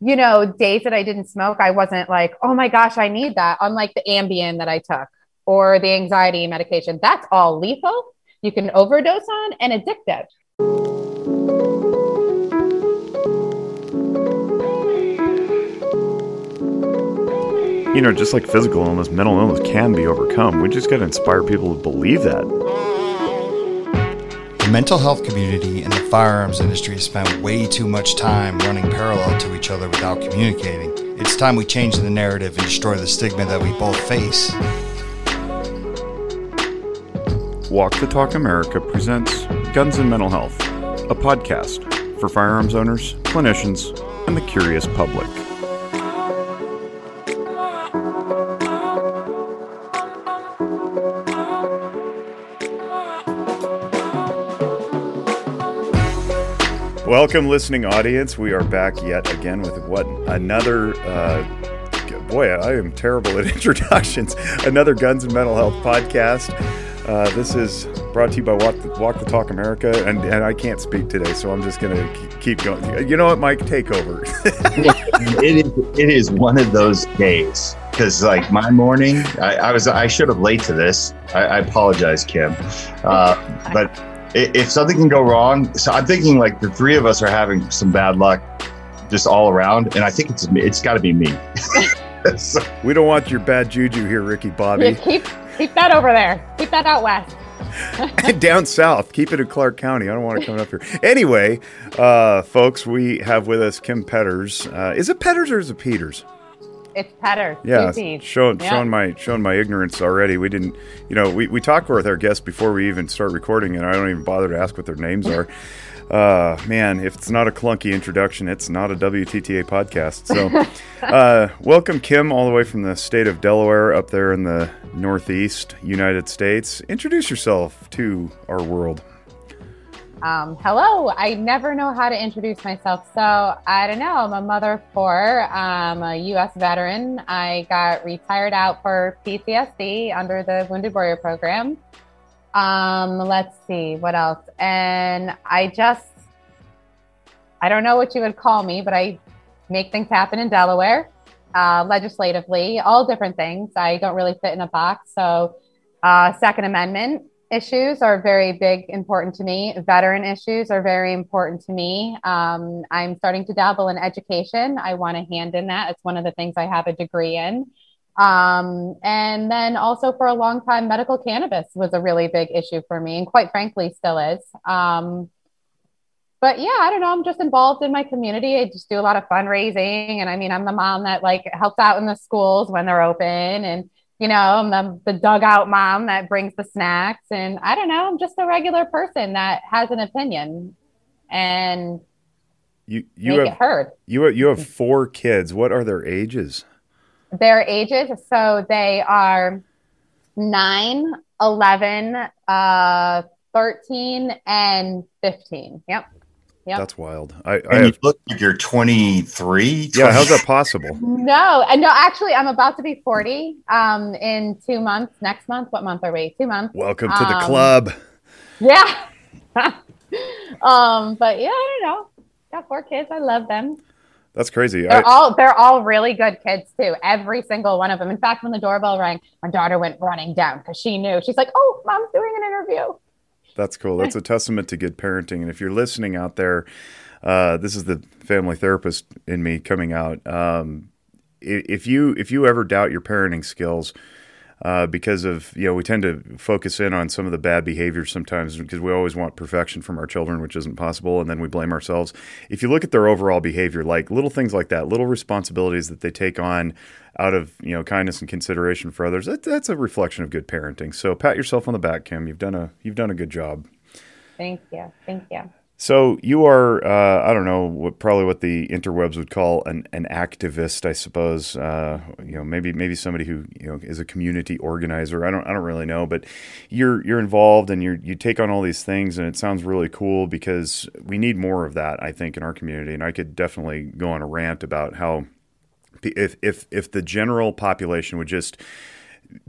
you know, days that I didn't smoke, I wasn't like, oh my gosh, I need that. Unlike the Ambien that I took or the anxiety medication, that's all lethal. You can overdose on and addictive. You know, just like physical illness, mental illness can be overcome. We just got to inspire people to believe that. The mental health community and the firearms industry have spent way too much time running parallel to each other without communicating. It's time we change the narrative and destroy the stigma that we both face. Walk the Talk America presents Guns and Mental Health, a podcast for firearms owners, clinicians, and the curious public. Welcome, listening audience. We are back yet again with what another. Uh, boy, I am terrible at introductions. Another Guns and Mental Health podcast. Uh, this is brought to you by Walk the, Walk the Talk America, and, and I can't speak today, so I'm just going to keep going. You know what, Mike? Take over. it is. It is one of those days because, like, my morning, I, I, was I should have late to this. I, I apologize, Kim, uh, but if something can go wrong, so I'm thinking like the three of us are having some bad luck just all around, and I think it's it's got to be me. so, we don't want your bad juju here, Ricky Bobby. Yeah, keep keep that over there. Keep that out west. Down south, keep it in Clark County. I don't want to come up here. Anyway, uh, folks, we have with us Kim Petters. Uh, is it Petters or is it Peters? It's Petter. Yeah, showing yeah. showing my shown my ignorance already. We didn't, you know, we, we talk with our guests before we even start recording, and I don't even bother to ask what their names are. uh, man, if it's not a clunky introduction, it's not a WTTA podcast. So, uh, welcome, Kim, all the way from the state of Delaware, up there in the Northeast United States. Introduce yourself to our world. Um, hello. I never know how to introduce myself. So I don't know. I'm a mother of four. I'm a U.S. veteran. I got retired out for PTSD under the Wounded Warrior Program. Um, let's see what else. And I just, I don't know what you would call me, but I make things happen in Delaware, uh, legislatively, all different things. I don't really fit in a box. So, uh, Second Amendment, issues are very big, important to me. Veteran issues are very important to me. Um, I'm starting to dabble in education. I want a hand in that. It's one of the things I have a degree in. Um, and then also for a long time, medical cannabis was a really big issue for me, and quite frankly, still is. Um, but yeah, I don't know. I'm just involved in my community. I just do a lot of fundraising, and I mean, I'm the mom that like helps out in the schools when they're open, and you know, I'm the, the dugout mom that brings the snacks. And I don't know, I'm just a regular person that has an opinion and you, you have heard. You, you have four kids. What are their ages? Their ages. So they are nine, 11, uh, 13, and 15. Yep. Yep. That's wild. I, and I have, you look like you're 23. Yeah, how's that possible? no, and no, actually, I'm about to be 40 um, in two months. Next month, what month are we? Two months. Welcome to the um, club. Yeah. um, but yeah, I don't know. Got four kids. I love them. That's crazy. They're I, all they're all really good kids too. Every single one of them. In fact, when the doorbell rang, my daughter went running down because she knew. She's like, "Oh, mom's doing an interview." That's cool. That's a testament to good parenting. And if you're listening out there, uh, this is the family therapist in me coming out. Um, if you if you ever doubt your parenting skills, uh, because of you know we tend to focus in on some of the bad behaviors sometimes because we always want perfection from our children, which isn't possible, and then we blame ourselves. If you look at their overall behavior, like little things like that, little responsibilities that they take on out of you know kindness and consideration for others, that, that's a reflection of good parenting. So pat yourself on the back, Kim. You've done a you've done a good job. Thank you. Thank you. So you are, uh, I don't know, what, probably what the interwebs would call an, an activist, I suppose. Uh, you know, maybe maybe somebody who you know is a community organizer. I don't I don't really know, but you're you're involved and you you take on all these things, and it sounds really cool because we need more of that. I think in our community, and I could definitely go on a rant about how if if if the general population would just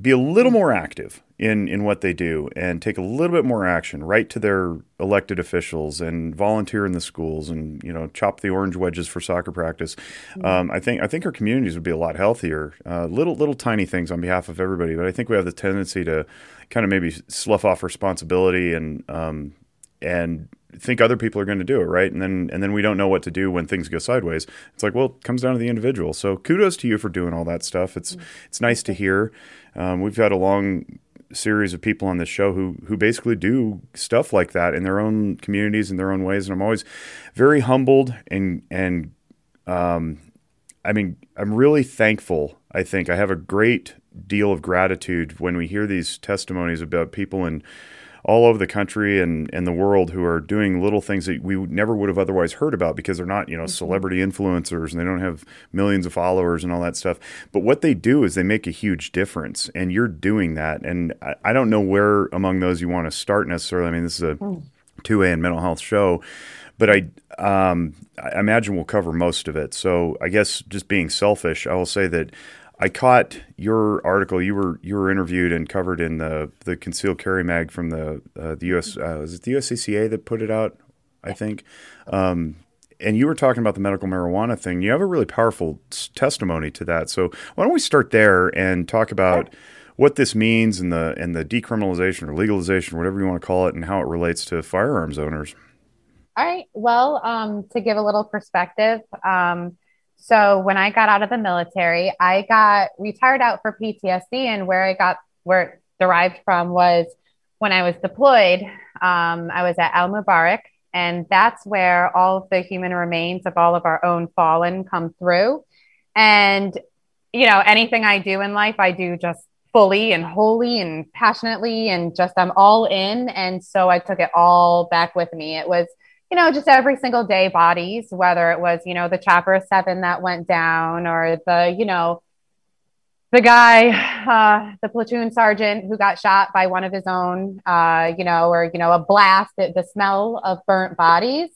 be a little more active in in what they do and take a little bit more action write to their elected officials and volunteer in the schools and you know chop the orange wedges for soccer practice mm-hmm. um, i think i think our communities would be a lot healthier uh, little little tiny things on behalf of everybody but i think we have the tendency to kind of maybe slough off responsibility and um, and think other people are going to do it right? And then and then we don't know what to do when things go sideways. It's like well it comes down to the individual. So kudos to you for doing all that stuff. It's mm-hmm. it's nice to hear. Um, we've had a long series of people on this show who who basically do stuff like that in their own communities in their own ways. And I'm always very humbled and and um, I mean I'm really thankful I think. I have a great deal of gratitude when we hear these testimonies about people in all over the country and, and the world who are doing little things that we never would have otherwise heard about because they're not, you know, mm-hmm. celebrity influencers and they don't have millions of followers and all that stuff. But what they do is they make a huge difference and you're doing that. And I, I don't know where among those you want to start necessarily. I mean, this is a mm. 2A and mental health show, but I, um, I imagine we'll cover most of it. So I guess just being selfish, I will say that I caught your article. You were you were interviewed and covered in the the concealed carry mag from the uh, the US uh, is it the USCCA that put it out? I think. Um, and you were talking about the medical marijuana thing. You have a really powerful testimony to that. So why don't we start there and talk about what this means and the and the decriminalization or legalization, whatever you want to call it, and how it relates to firearms owners. All right. Well, um, to give a little perspective. Um, so when I got out of the military, I got retired out for PTSD, and where I got where it derived from was when I was deployed. Um, I was at Al Mubarak, and that's where all of the human remains of all of our own fallen come through. And you know, anything I do in life, I do just fully and wholly and passionately, and just I'm all in. And so I took it all back with me. It was you know, just every single day bodies, whether it was, you know, the chopper seven that went down or the, you know, the guy, uh, the platoon sergeant who got shot by one of his own, uh, you know, or, you know, a blast, the smell of burnt bodies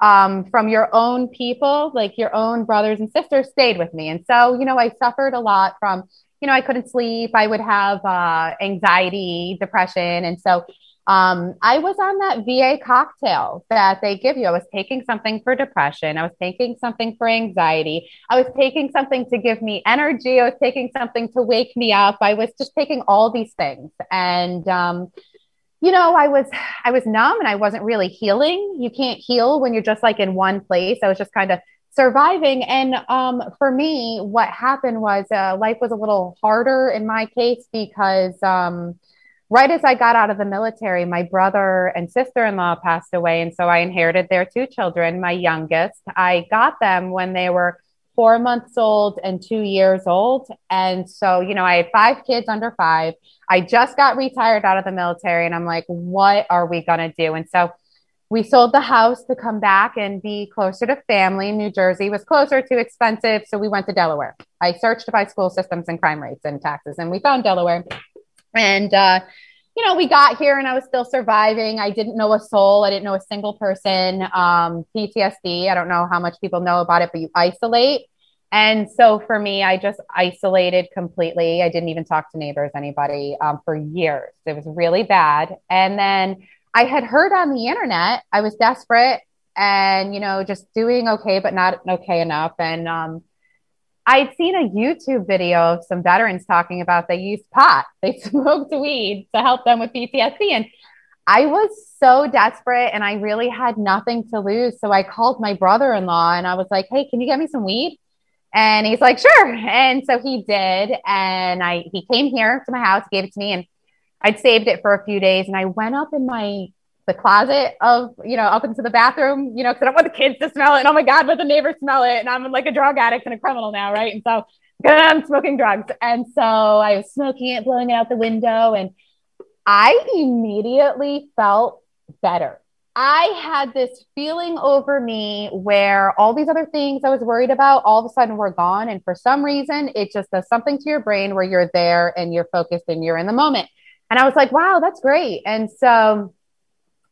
um, from your own people, like your own brothers and sisters, stayed with me. And so, you know, I suffered a lot from, you know, I couldn't sleep. I would have uh, anxiety, depression. And so um, I was on that VA cocktail that they give you. I was taking something for depression. I was taking something for anxiety. I was taking something to give me energy. I was taking something to wake me up. I was just taking all these things. And, um, you know, I was, I was numb and I wasn't really healing. You can't heal when you're just like in one place. I was just kind of surviving. And um, for me, what happened was uh, life was a little harder in my case because, um, right as I got out of the military, my brother and sister in law passed away. And so I inherited their two children, my youngest. I got them when they were four months old and two years old. And so, you know, I had five kids under five. I just got retired out of the military and I'm like, what are we going to do? And so we sold the house to come back and be closer to family. New Jersey was closer, too expensive. So we went to Delaware. I searched by school systems and crime rates and taxes, and we found Delaware. And, uh, you know, we got here and I was still surviving. I didn't know a soul. I didn't know a single person. Um, PTSD, I don't know how much people know about it, but you isolate. And so for me, I just isolated completely. I didn't even talk to neighbors, anybody um, for years. It was really bad. And then I had heard on the internet, I was desperate and, you know, just doing okay, but not okay enough. And, um, I'd seen a YouTube video of some veterans talking about they used pot, they smoked weed to help them with PTSD. And I was so desperate and I really had nothing to lose. So I called my brother in law and I was like, hey, can you get me some weed? And he's like, sure. And so he did. And I he came here to my house, gave it to me, and I'd saved it for a few days. And I went up in my the closet of, you know, up into the bathroom, you know, because I don't want the kids to smell it. And oh my God, let the neighbors smell it. And I'm like a drug addict and a criminal now, right? And so I'm smoking drugs. And so I was smoking it, blowing it out the window. And I immediately felt better. I had this feeling over me where all these other things I was worried about all of a sudden were gone. And for some reason, it just does something to your brain where you're there and you're focused and you're in the moment. And I was like, wow, that's great. And so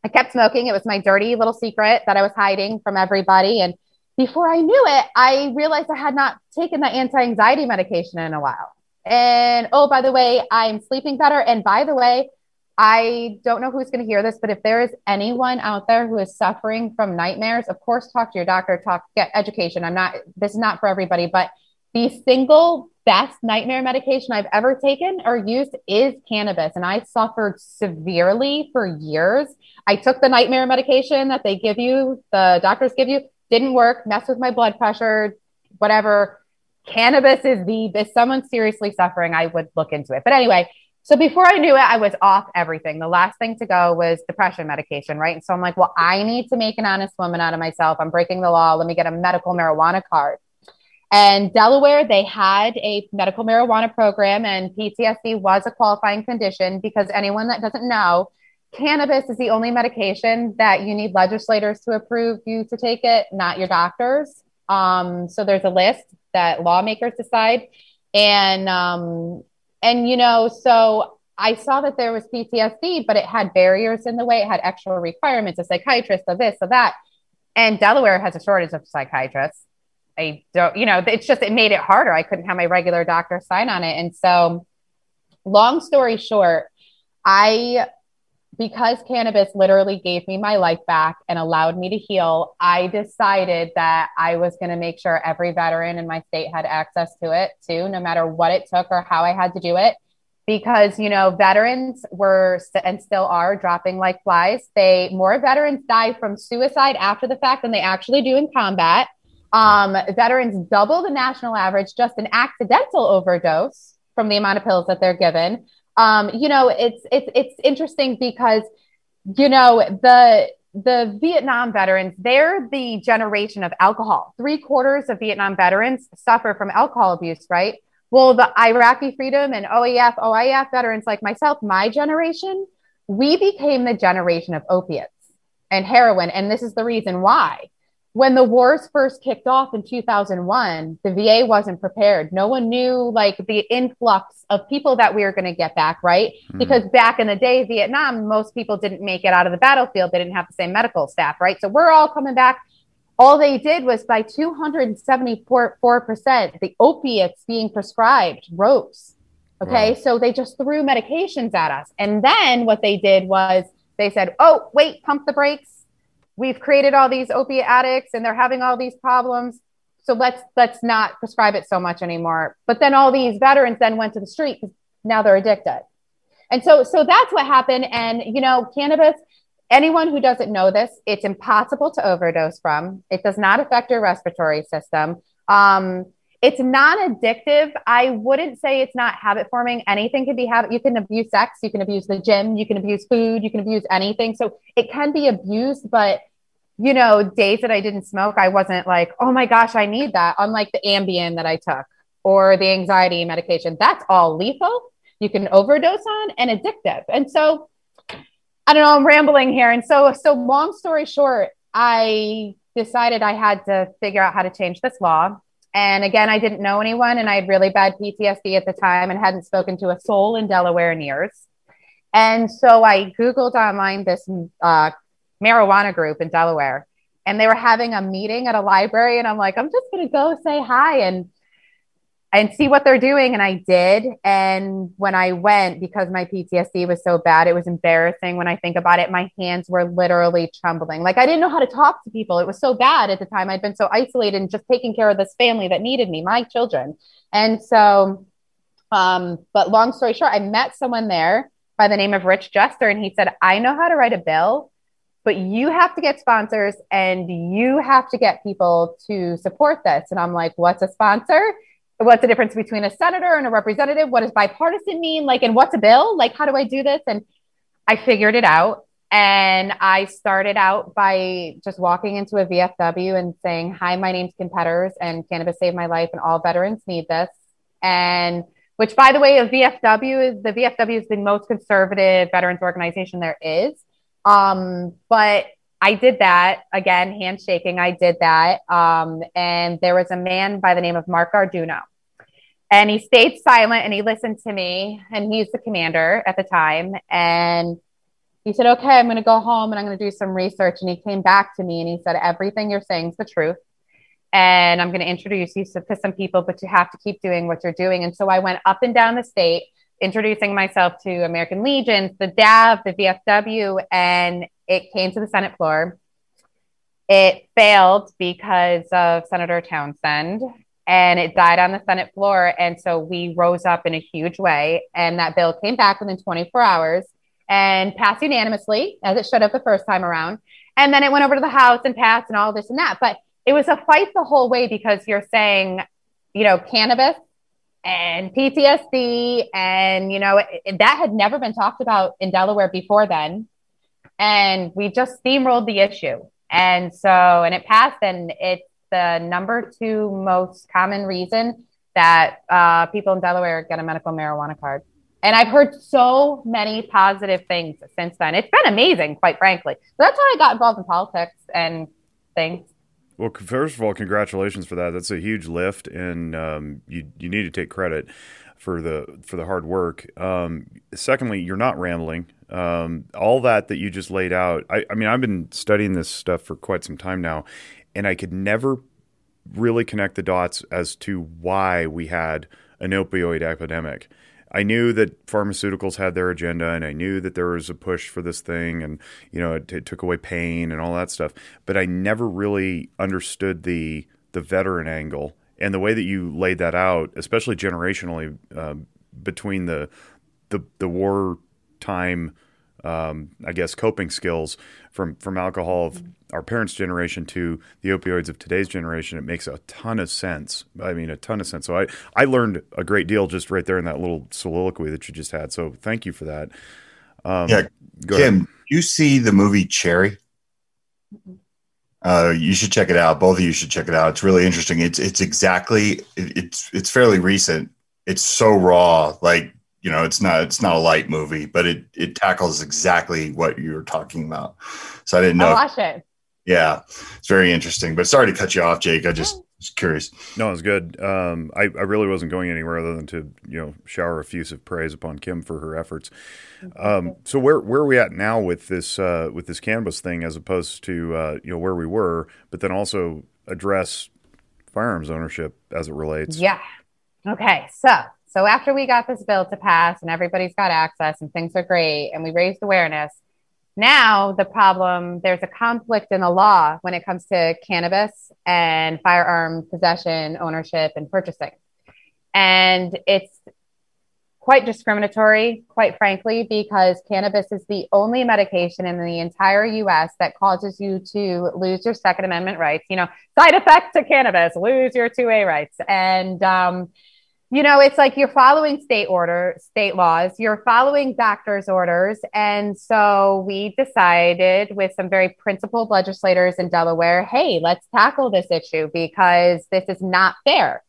I kept smoking. It was my dirty little secret that I was hiding from everybody. And before I knew it, I realized I had not taken the anti anxiety medication in a while. And oh, by the way, I'm sleeping better. And by the way, I don't know who's going to hear this, but if there is anyone out there who is suffering from nightmares, of course, talk to your doctor, talk, get education. I'm not, this is not for everybody, but the single best nightmare medication I've ever taken or used is cannabis. And I suffered severely for years. I took the nightmare medication that they give you, the doctors give you, didn't work, messed with my blood pressure, whatever. Cannabis is the, if someone's seriously suffering, I would look into it. But anyway, so before I knew it, I was off everything. The last thing to go was depression medication, right? And so I'm like, well, I need to make an honest woman out of myself. I'm breaking the law. Let me get a medical marijuana card. And Delaware, they had a medical marijuana program, and PTSD was a qualifying condition because anyone that doesn't know, cannabis is the only medication that you need legislators to approve you to take it, not your doctors. Um, so there's a list that lawmakers decide, and um, and you know, so I saw that there was PTSD, but it had barriers in the way. It had extra requirements, a psychiatrist, of this, of that, and Delaware has a shortage of psychiatrists. I don't, you know, it's just, it made it harder. I couldn't have my regular doctor sign on it. And so, long story short, I, because cannabis literally gave me my life back and allowed me to heal, I decided that I was going to make sure every veteran in my state had access to it too, no matter what it took or how I had to do it. Because, you know, veterans were and still are dropping like flies. They, more veterans die from suicide after the fact than they actually do in combat um, veterans double the national average just an accidental overdose from the amount of pills that they're given. Um, you know, it's it's it's interesting because you know the the Vietnam veterans, they're the generation of alcohol. Three quarters of Vietnam veterans suffer from alcohol abuse, right? Well, the Iraqi freedom and OEF, OIF veterans like myself, my generation, we became the generation of opiates and heroin. And this is the reason why when the wars first kicked off in 2001, the VA wasn't prepared. No one knew like the influx of people that we were going to get back, right? Mm. Because back in the day, Vietnam, most people didn't make it out of the battlefield. They didn't have the same medical staff, right? So we're all coming back. All they did was by 274%, the opiates being prescribed rose. Okay. Wow. So they just threw medications at us. And then what they did was they said, oh, wait, pump the brakes we've created all these opiate addicts and they're having all these problems. So let's let's not prescribe it so much anymore. But then all these veterans then went to the street now they're addicted. And so so that's what happened. And you know cannabis anyone who doesn't know this it's impossible to overdose from. It does not affect your respiratory system. Um, it's non-addictive i wouldn't say it's not habit forming. Anything can be habit you can abuse sex you can abuse the gym you can abuse food you can abuse anything. So it can be abused but you know days that i didn't smoke i wasn't like oh my gosh i need that unlike the ambien that i took or the anxiety medication. That's all lethal. You can overdose on and addictive. And so i don't know i'm rambling here. And so so long story short i decided i had to figure out how to change this law and again, I didn't know anyone and I had really bad PTSD at the time and hadn't spoken to a soul in Delaware in years. And so I Googled online this uh, marijuana group in Delaware and they were having a meeting at a library. And I'm like, I'm just going to go say hi. And and see what they're doing. And I did. And when I went, because my PTSD was so bad, it was embarrassing when I think about it. My hands were literally trembling. Like I didn't know how to talk to people. It was so bad at the time. I'd been so isolated and just taking care of this family that needed me, my children. And so, um, but long story short, I met someone there by the name of Rich Jester, and he said, I know how to write a bill. But you have to get sponsors and you have to get people to support this. And I'm like, what's a sponsor? What's the difference between a senator and a representative? What does bipartisan mean? Like, and what's a bill? Like, how do I do this? And I figured it out. And I started out by just walking into a VFW and saying, Hi, my name's Kim Petters, and cannabis saved my life, and all veterans need this. And which, by the way, a VFW is the VFW is the most conservative veterans organization there is. Um, but I did that again, handshaking. I did that. Um, and there was a man by the name of Mark Arduino and he stayed silent and he listened to me. And he's the commander at the time. And he said, Okay, I'm going to go home and I'm going to do some research. And he came back to me and he said, Everything you're saying is the truth. and I'm going to introduce you to some people, but you have to keep doing what you're doing. And so I went up and down the state, introducing myself to American Legions, the DAV, the VFW, and it came to the Senate floor. It failed because of Senator Townsend and it died on the Senate floor. And so we rose up in a huge way, and that bill came back within 24 hours and passed unanimously, as it should have the first time around. And then it went over to the House and passed and all this and that. But it was a fight the whole way because you're saying, you know, cannabis and PTSD, and, you know, it, that had never been talked about in Delaware before then. And we just steamrolled the issue. And so, and it passed, and it's the number two most common reason that uh, people in Delaware get a medical marijuana card. And I've heard so many positive things since then. It's been amazing, quite frankly. So that's how I got involved in politics and things. Well, first of all, congratulations for that. That's a huge lift, and um, you you need to take credit for the for the hard work. Um, secondly, you're not rambling. Um, all that that you just laid out. I, I mean, I've been studying this stuff for quite some time now, and I could never really connect the dots as to why we had an opioid epidemic. I knew that pharmaceuticals had their agenda, and I knew that there was a push for this thing, and you know it, it took away pain and all that stuff. But I never really understood the the veteran angle and the way that you laid that out, especially generationally, uh, between the the the war time um, I guess, coping skills from from alcohol of our parents' generation to the opioids of today's generation, it makes a ton of sense. I mean, a ton of sense. So I I learned a great deal just right there in that little soliloquy that you just had. So thank you for that. Um, yeah, Kim, ahead. you see the movie Cherry? Uh, you should check it out. Both of you should check it out. It's really interesting. It's it's exactly it, it's it's fairly recent. It's so raw, like you know it's not it's not a light movie but it it tackles exactly what you were talking about so i didn't know I'll watch it yeah it's very interesting but sorry to cut you off jake. I just was curious. No it's good. Um, I, I really wasn't going anywhere other than to you know shower effusive praise upon kim for her efforts. Um, so where where are we at now with this uh, with this cannabis thing as opposed to uh, you know where we were but then also address firearms ownership as it relates? Yeah. Okay so so after we got this bill to pass and everybody's got access and things are great and we raised awareness, now the problem there's a conflict in the law when it comes to cannabis and firearm possession, ownership, and purchasing. And it's quite discriminatory, quite frankly, because cannabis is the only medication in the entire US that causes you to lose your Second Amendment rights. You know, side effects to cannabis, lose your 2A rights. And um, you know it's like you're following state order state laws you're following doctor's orders. And so we decided with some very principled legislators in delaware hey let's tackle this issue because this is not fair.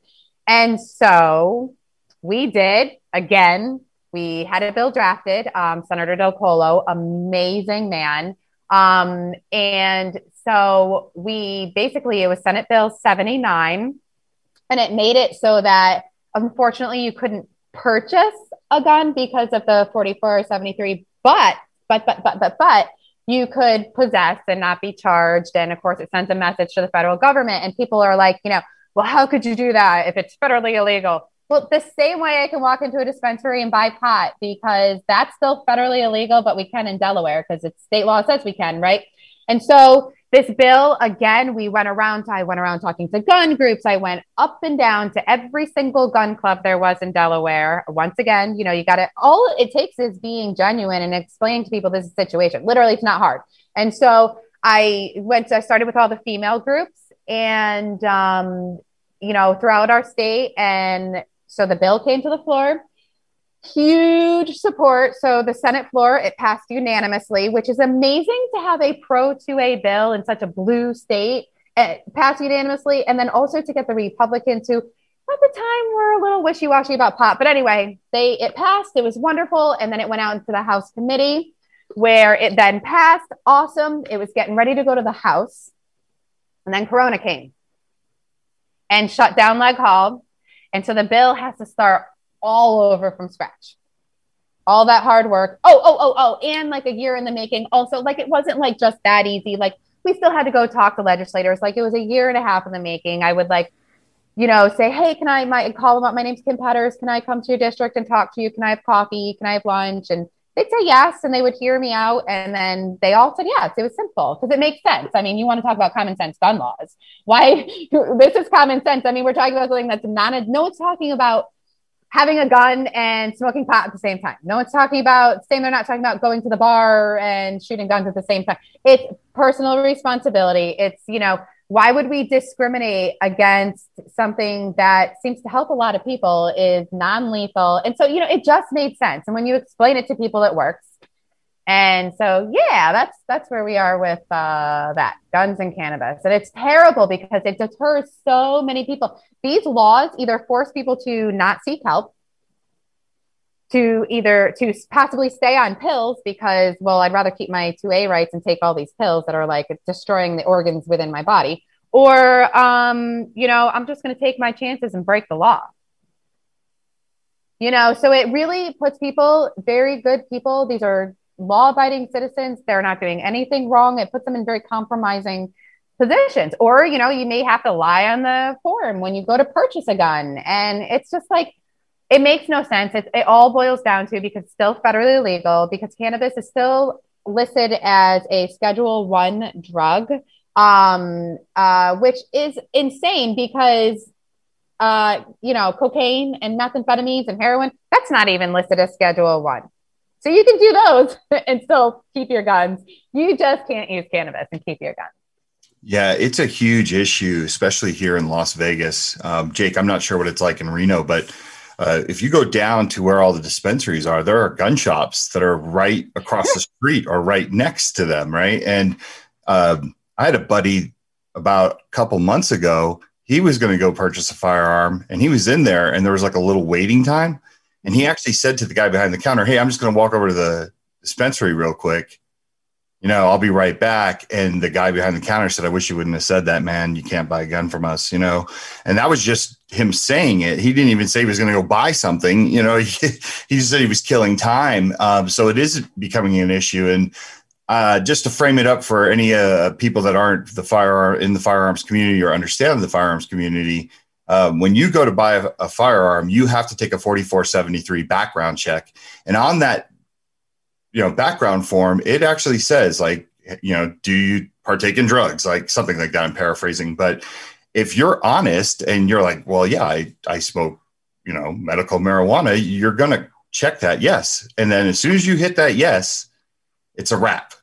And so we did. Again we had a bill drafted um, senator del polo amazing man. Um, and so we basically it was senate bill 79 and it made it so that unfortunately you couldn't purchase a gun because of the 44 or 73 but but but but but but you could possess and not be charged. And of course it sends a message to the federal government and people are like you know well how could you do that if it's federally illegal? Well the same way i can walk into a dispensary and buy pot because that's still federally illegal but we can in delaware because it's state law says we can right? And so this bill, again, we went around, I went around talking to gun groups. I went up and down to every single gun club there was in Delaware. Once again, you know, you got to, all it takes is being genuine and explaining to people this is situation. Literally, it's not hard. And so I went, to, I started with all the female groups and, um, you know, throughout our state. And so the bill came to the floor huge support. So the Senate floor, it passed unanimously, which is amazing to have a pro 2A bill in such a blue state pass unanimously. And then also to get the Republicans who at the time were a little wishy-washy about pot. But anyway, they it passed. It was wonderful. And then it went out into the House committee where it then passed. Awesome. It was getting ready to go to the House. And then Corona came and shut down Leg Hall. And so the bill has to start all over from scratch. All that hard work. Oh, oh, oh, oh, and like a year in the making. Also, like it wasn't like just that easy. Like we still had to go talk to legislators. Like it was a year and a half in the making. I would like, you know, say, hey, can I my call them up? My name's Kim Petters. Can I come to your district and talk to you? Can I have coffee? Can I have lunch? And they'd say yes, and they would hear me out, and then they all said yes. It was simple because it makes sense. I mean, you want to talk about common sense gun laws? Why? this is common sense. I mean, we're talking about something that's not. A, no one's talking about having a gun and smoking pot at the same time. No one's talking about same. They're not talking about going to the bar and shooting guns at the same time. It's personal responsibility. It's you know why would we discriminate against something that seems to help a lot of people is non-lethal and so you know it just made sense and when you explain it to people it works and so yeah that's that's where we are with uh, that guns and cannabis. And it's terrible because it deters so many people. These laws either force people to not seek help to either to possibly stay on pills because well i'd rather keep my 2a rights and take all these pills that are like destroying the organs within my body. Or um, you know i'm just going to take my chances and break the law. You know so it really puts people very good people these are law abiding citizens they're not doing anything wrong it puts them in very compromising positions or you know you may have to lie on the form when you go to purchase a gun and it's just like it makes no sense. It, it all boils down to because it's still federally legal, because cannabis is still listed as a Schedule One drug, um, uh, which is insane because uh, you know cocaine and methamphetamines and heroin that's not even listed as Schedule One. So you can do those and still keep your guns. You just can't use cannabis and keep your guns. Yeah, it's a huge issue, especially here in Las Vegas. Um, Jake, I'm not sure what it's like in Reno, but uh, if you go down to where all the dispensaries are, there are gun shops that are right across the street or right next to them, right? And um, I had a buddy about a couple months ago. He was going to go purchase a firearm, and he was in there, and there was like a little waiting time. And he actually said to the guy behind the counter, "Hey, I'm just going to walk over to the dispensary real quick." you know, I'll be right back. And the guy behind the counter said, I wish you wouldn't have said that, man. You can't buy a gun from us, you know? And that was just him saying it. He didn't even say he was going to go buy something, you know, he, just said he was killing time. Um, so it is becoming an issue. And uh, just to frame it up for any uh, people that aren't the firearm in the firearms community or understand the firearms community, um, when you go to buy a, a firearm, you have to take a 4473 background check. And on that you know background form it actually says like you know do you partake in drugs? Like something like that i'm paraphrasing. But if you're honest and you're like well yeah i, I smoke you know medical marijuana you're going to check that yes. And then as soon as you hit that yes it's a wrap.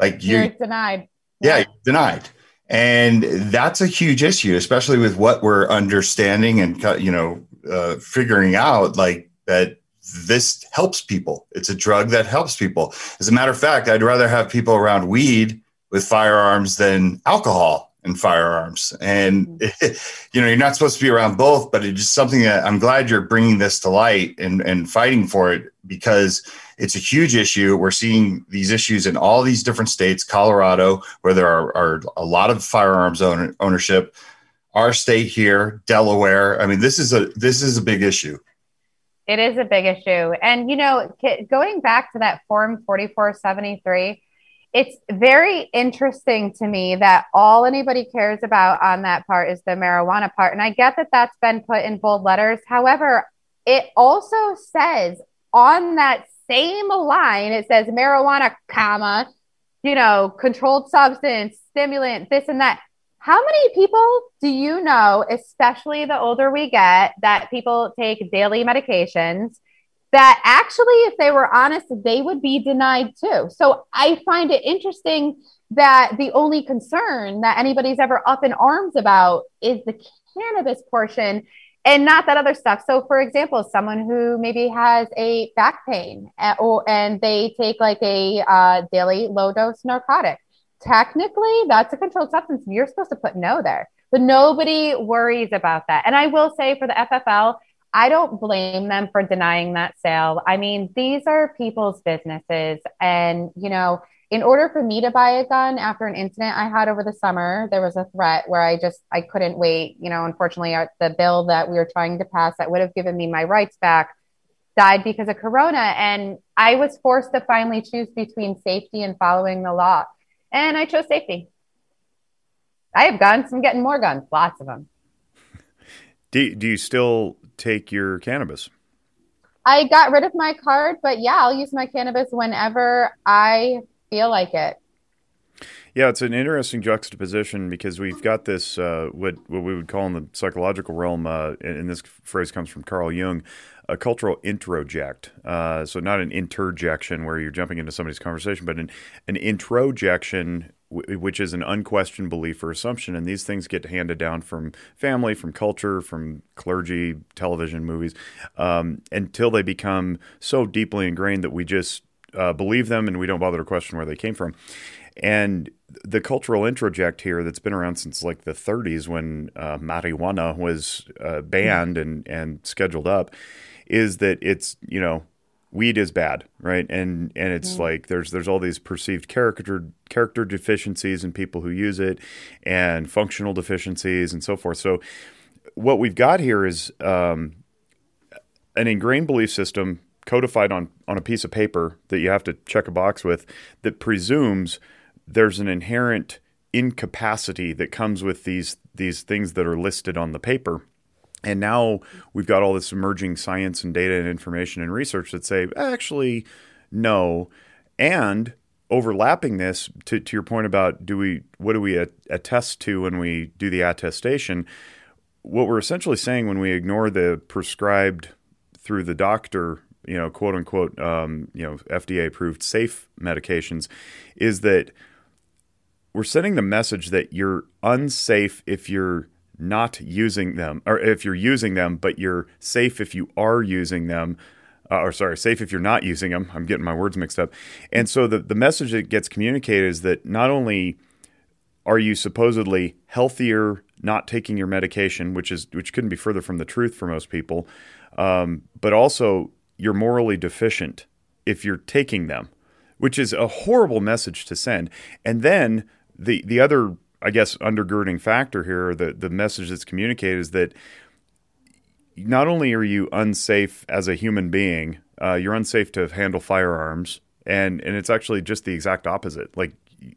Like you, you're denied. Yeah, yeah. you're denied and that's a huge issue especially with what we're understanding and you know uh, figuring out like that this helps people. It's a drug that helps people. As a matter of fact, I'd rather have people around weed with firearms than alcohol and firearms. And mm-hmm. you know, you're not supposed to be around both, but it's just something that I'm glad you're bringing this to light and and fighting for it because it's a huge issue. We're seeing these issues in all these different states, Colorado, where there are, are a lot of firearms owner, ownership. Our state here, Delaware. I mean, this is a this is a big issue. It is a big issue. And, you know, going back to that Form 4473, it's very interesting to me that all anybody cares about on that part is the marijuana part. And I get that that's been put in bold letters. However, it also says on that same line, it says marijuana, comma, you know, controlled substance, stimulant, this and that. How many people do you know, especially the older we get, that people take daily medications that actually, if they were honest, they would be denied too? So I find it interesting that the only concern that anybody's ever up in arms about is the cannabis portion and not that other stuff. So, for example, someone who maybe has a back pain eh, or and they take like a uh, daily low dose narcotic technically that's a controlled substance. You're supposed to put no there, but nobody worries about that. And I will say for the FFL, I don't blame them for denying that sale. I mean, these are people's businesses. And, you know, in order for me to buy a gun after an incident I had over the summer, there was a threat where I just I couldn't wait. You know, unfortunately, uh, the bill that we were trying to pass that would have given me my rights back died because of corona and I was forced to finally choose between safety and following the law and I chose safety. I have guns. I'm getting more guns, lots of them. Do, do you still take your cannabis? I got rid of my card, but yeah, I'll use my cannabis whenever I feel like it. Yeah, it's an interesting juxtaposition because we've got this uh, what what we would call in the psychological realm, uh, and, this phrase comes from Carl Jung, a cultural introject. Uh, so not an interjection where you're jumping into somebody's conversation, but an an introjection, which is an unquestioned belief or assumption, and these things get handed down from family, from culture, from clergy, television, movies, um, until they become so deeply ingrained that we just uh, believe them and we don't bother to question where they came from. And the cultural introject here that's been around since like the 30s when uh, marijuana was uh, banned and, and scheduled up is that it's, you know, weed is bad, right? And and it's like there's there's all these perceived character character deficiencies in people who use it and functional deficiencies and so forth. So what we've got here is um, an ingrained belief system codified on on a piece of paper that you have to check a box with that presumes there's an inherent incapacity that comes with these these things that are listed on the paper. And now we've got all this emerging science and data and information and research that say actually no. And overlapping this to, to your point about do we what do we attest to when we do the attestation? What we're essentially saying when we ignore the prescribed through the doctor you know, quote unquote, um, you know, FDA approved safe medications, is that we're sending the message that you're unsafe if you're not using them, or if you're using them, but you're safe if you are using them. Uh, or sorry, safe if you're not using them. I'm getting my words mixed up. And so the, the message that gets communicated is that not only are you supposedly healthier not taking your medication, which is which couldn't be further from the truth for most people, um, but also you're morally deficient if you're taking them, which is a horrible message to send. And then the the other I guess undergirding factor here, the the message that's communicated is that not only are you unsafe as a human being, uh, you're unsafe to handle firearms, and and it's actually just the exact opposite. Like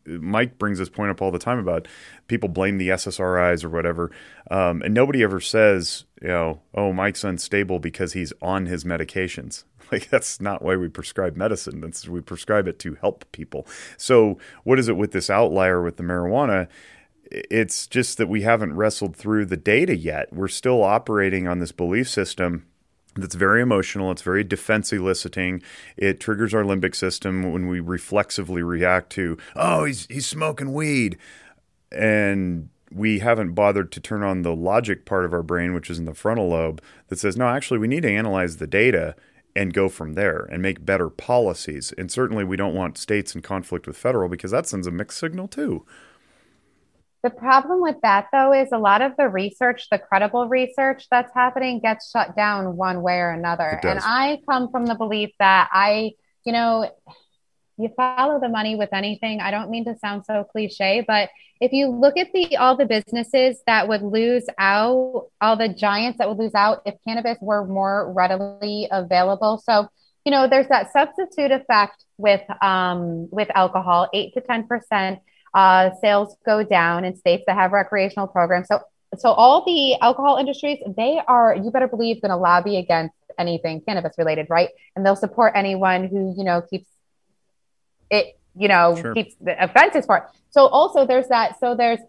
Mike brings this point up all the time about people blame the SSRIs or whatever, um, and nobody ever says, you know, oh, Mike's unstable because he's on his medications. Like that's not why we prescribe medicine. That's we prescribe it to help people. So what is it with this outlier with the marijuana? It's just that we haven't wrestled through the data yet. We're still operating on this belief system that's very emotional. It's very defense eliciting. It triggers our limbic system when we reflexively react to, oh, he's he's smoking weed, and we haven't bothered to turn on the logic part of our brain, which is in the frontal lobe, that says, no, actually, we need to analyze the data and go from there and make better policies. And certainly, we don't want states in conflict with federal because that sends a mixed signal too. The problem with that, though, is a lot of the research, the credible research that's happening, gets shut down one way or another. And I come from the belief that I, you know, you follow the money with anything. I don't mean to sound so cliche, but if you look at the all the businesses that would lose out, all the giants that would lose out if cannabis were more readily available. So, you know, there's that substitute effect with um, with alcohol, eight to ten percent uh, sales go down in states that have recreational programs. So, so all the alcohol industries, they are, you better believe, going to lobby against anything cannabis related, right? And they'll support anyone who, you know, keeps it, you know, sure. keeps the offenses for it. So also there's that. So there's,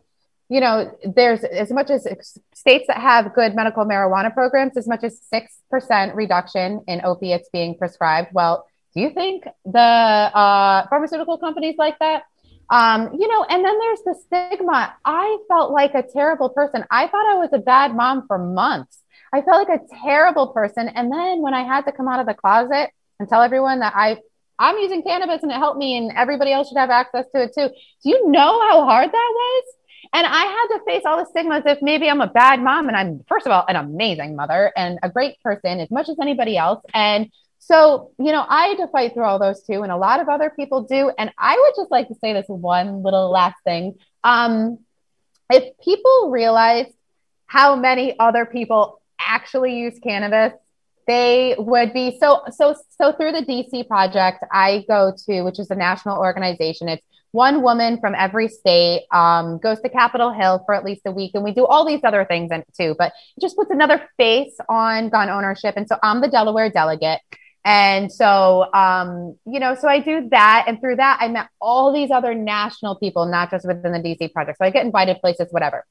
you know, there's as much as states that have good medical marijuana programs, as much as 6% reduction in opiates being prescribed. Well, do you think the uh, pharmaceutical companies like that? Um, you know, and then there's the stigma. I felt like a terrible person. I thought I was a bad mom for months. I felt like a terrible person. And then when I had to come out of the closet and tell everyone that I I'm using cannabis and it helped me and everybody else should have access to it too. Do you know how hard that was? And I had to face all the stigmas if maybe I'm a bad mom and I'm first of all an amazing mother and a great person as much as anybody else. And so, you know, I had to fight through all those too, and a lot of other people do. And I would just like to say this one little last thing. Um, if people realize how many other people actually use cannabis, they would be so so so through the DC project I go to, which is a national organization. It's one woman from every state um, goes to Capitol Hill for at least a week, and we do all these other things in, too. But it just puts another face on gun ownership. And so I'm the Delaware delegate. And so, um, you know, so I do that. And through that, I met all these other national people, not just within the DC project. So I get invited places, whatever.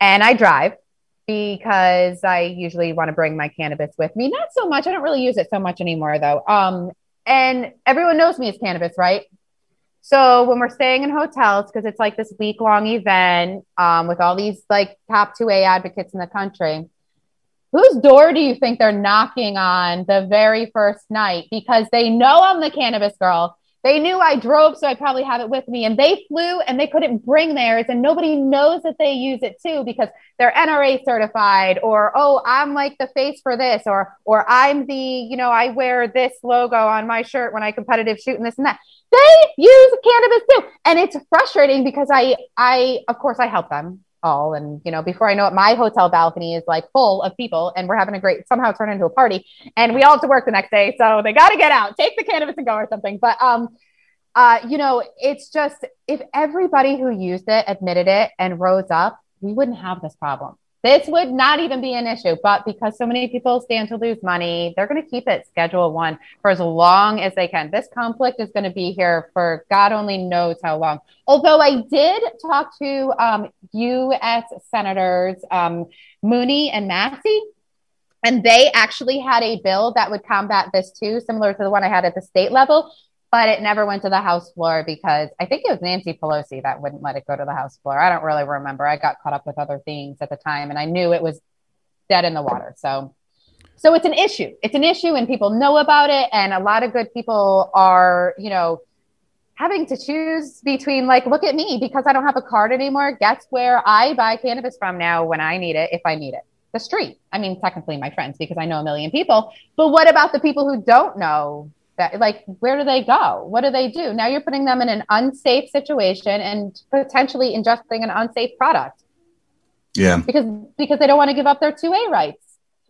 And I drive because I usually want to bring my cannabis with me. Not so much. I don't really use it so much anymore, though. Um, and everyone knows me as cannabis, right? So when we're staying in hotels, because it's like this week long event um, with all these like top 2A advocates in the country, whose door do you think they're knocking on the very first night? Because they know I'm the cannabis girl. They knew I drove, so I probably have it with me. And they flew and they couldn't bring theirs. And nobody knows that they use it too because they're NRA certified, or oh, I'm like the face for this, or or I'm the, you know, I wear this logo on my shirt when I competitive shoot and this and that. They use cannabis too. And it's frustrating because I I of course I help them all. And, you know, before I know it, my hotel balcony is like full of people and we're having a great, somehow turn into a party and we all have to work the next day. So they got to get out, take the cannabis and go or something. But, um, uh, you know, it's just if everybody who used it admitted it and rose up, we wouldn't have this problem. This would not even be an issue, but because so many people stand to lose money, they're going to keep it Schedule One for as long as they can. This conflict is going to be here for God only knows how long. Although I did talk to um, U.S. Senators um, Mooney and Massie, and they actually had a bill that would combat this too, similar to the one I had at the state level but it never went to the House floor because I think it was Nancy Pelosi that wouldn't let it go to the House floor. I don't really remember. I got caught up with other things at the time and I knew it was dead in the water. So so it's an issue. It's an issue and people know about it and a lot of good people are, you know, having to choose between like look at me because I don't have a card anymore. Guess where I buy cannabis from now when I need it if I need it. The street. I mean, technically my friends because I know a million people. But what about the people who don't know that like where do they go? What do they do? Now you're putting them in an unsafe situation and potentially ingesting an unsafe product. Yeah. Because because they don't want to give up their 2a rights.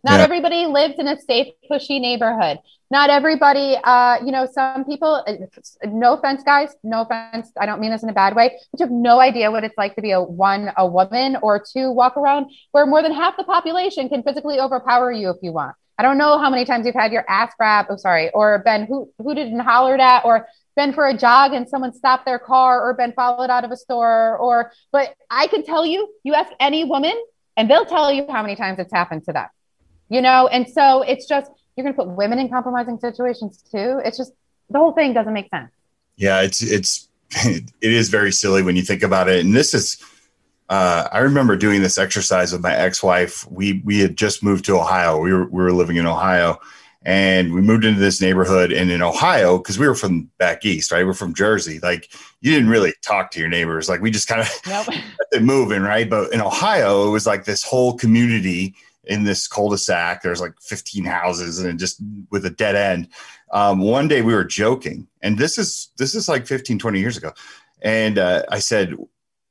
Not yeah. everybody lives in a safe cushy neighborhood. Not everybody uh you know some people no offense guys no offense i don't mean this in a bad way but you have no idea what it's like to be a one a woman or two walk around where more than half the population can physically overpower you if you want I don't know how many times you've had your ass grabbed. Oh, sorry, or been who hooted and hollered at, or been for a jog and someone stopped their car, or been followed out of a store, or. But I can tell you, you ask any woman, and they'll tell you how many times it's happened to them. You know, and so it's just you're going to put women in compromising situations too. It's just the whole thing doesn't make sense. Yeah, it's it's it is very silly when you think about it, and this is uh, I remember doing this exercise with my ex-wife. We we had just moved to Ohio. We were we were living in Ohio, and we moved into this neighborhood. And in Ohio, because we were from back east, right? We're from Jersey. Like you didn't really talk to your neighbors. Like we just kind of nope. moving, right? But in Ohio, it was like this whole community in this cul-de-sac. There's like 15 houses, and just with a dead end. Um, one day we were joking, and this is this is like 15, 20 years ago. And uh, I said,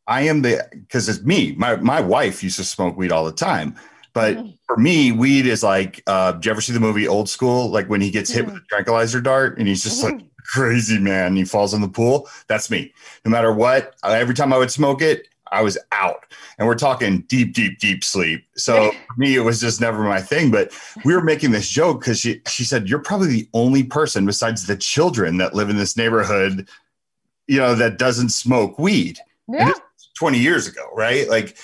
I am the because it's me. My my wife used to smoke weed all the time. But mm-hmm. for me, weed is like, uh, did you ever see the movie Old School? Like when he gets hit with a mm-hmm. tranquilizer dart and he's just like mm-hmm. crazy man, he falls in the pool. That's me. No matter what, uh, every time I would smoke it, I was out. And we're talking deep, deep, deep sleep. So for me, it was just never my thing. But we were making this joke because she she said, You're probably the only person besides the children that live in this neighborhood, you know, that doesn't smoke weed. Yeah. 20 years ago, right? Like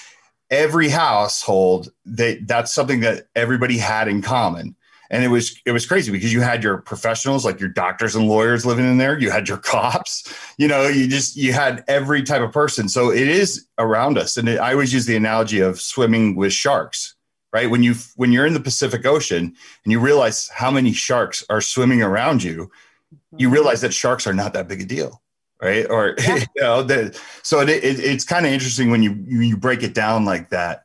every household, they that's something that everybody had in common. And it was it was crazy because you had your professionals like your doctors and lawyers living in there, you had your cops, you know, you just you had every type of person. So it is around us. And it, I always use the analogy of swimming with sharks, right? When you when you're in the Pacific Ocean and you realize how many sharks are swimming around you, you mm-hmm. realize that sharks are not that big a deal right? Or yeah. you know, the, so it, it, it's kind of interesting when you you break it down like that.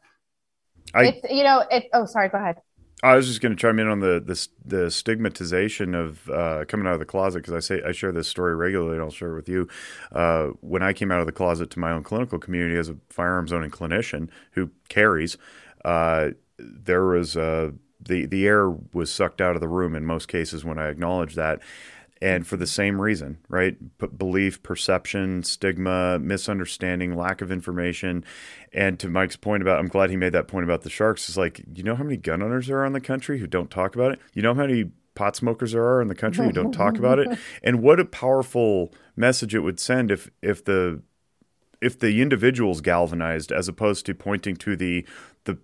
I, it's you know it. Oh, sorry. Go ahead. I was just going to chime in on the the, the stigmatization of uh, coming out of the closet because I say I share this story regularly, and I'll share it with you. Uh, when I came out of the closet to my own clinical community as a firearms owning clinician who carries, uh, there was uh, the the air was sucked out of the room in most cases when I acknowledged that, and for the same reason, right? P- belief, perception, stigma, misunderstanding, lack of information. And to Mike's point about, I'm glad he made that point about the sharks. Is like, you know how many gun owners there are in the country who don't talk about it. You know how many pot smokers there are in the country who don't talk about it. And what a powerful message it would send if if the if the individuals galvanized as opposed to pointing to the the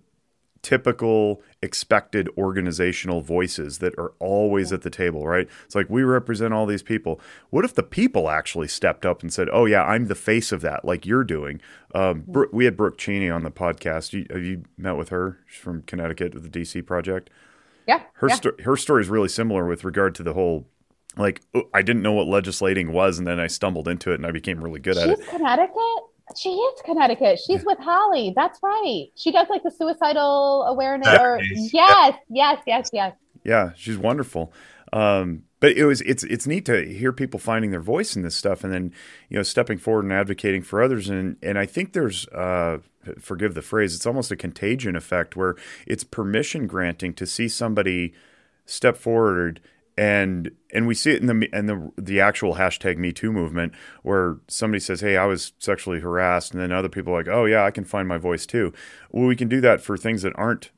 typical expected organizational voices that are always at the table, right? It's like we represent all these people. What if the people actually stepped up and said, "Oh yeah, I'm the face of that," like you're doing? Um, we had Brooke Cheney on the podcast. You, have you met with her? She's from Connecticut, with the DC project. Yeah, her yeah. sto- her story is really similar with regard to the whole. Like oh, I didn't know what legislating was, and then I stumbled into it, and I became really good She's at it. Connecticut. She is Connecticut. She's with Holly. That's right. She does like the suicidal awareness. Or, Yes. yes, yes, yes, yes. Yeah, she's wonderful. Um, but it was it's it's neat to hear people finding their voice in this stuff, and then you know stepping forward and advocating for others. And and I think there's uh, forgive the phrase, it's almost a contagion effect where it's permission granting to see somebody step forward and and we see it in the and the the actual hashtag Me Too movement where somebody says, "Hey, I was sexually harassed," and then other people are like, "Oh yeah, I can find my voice too." Well, we can do that for things that aren't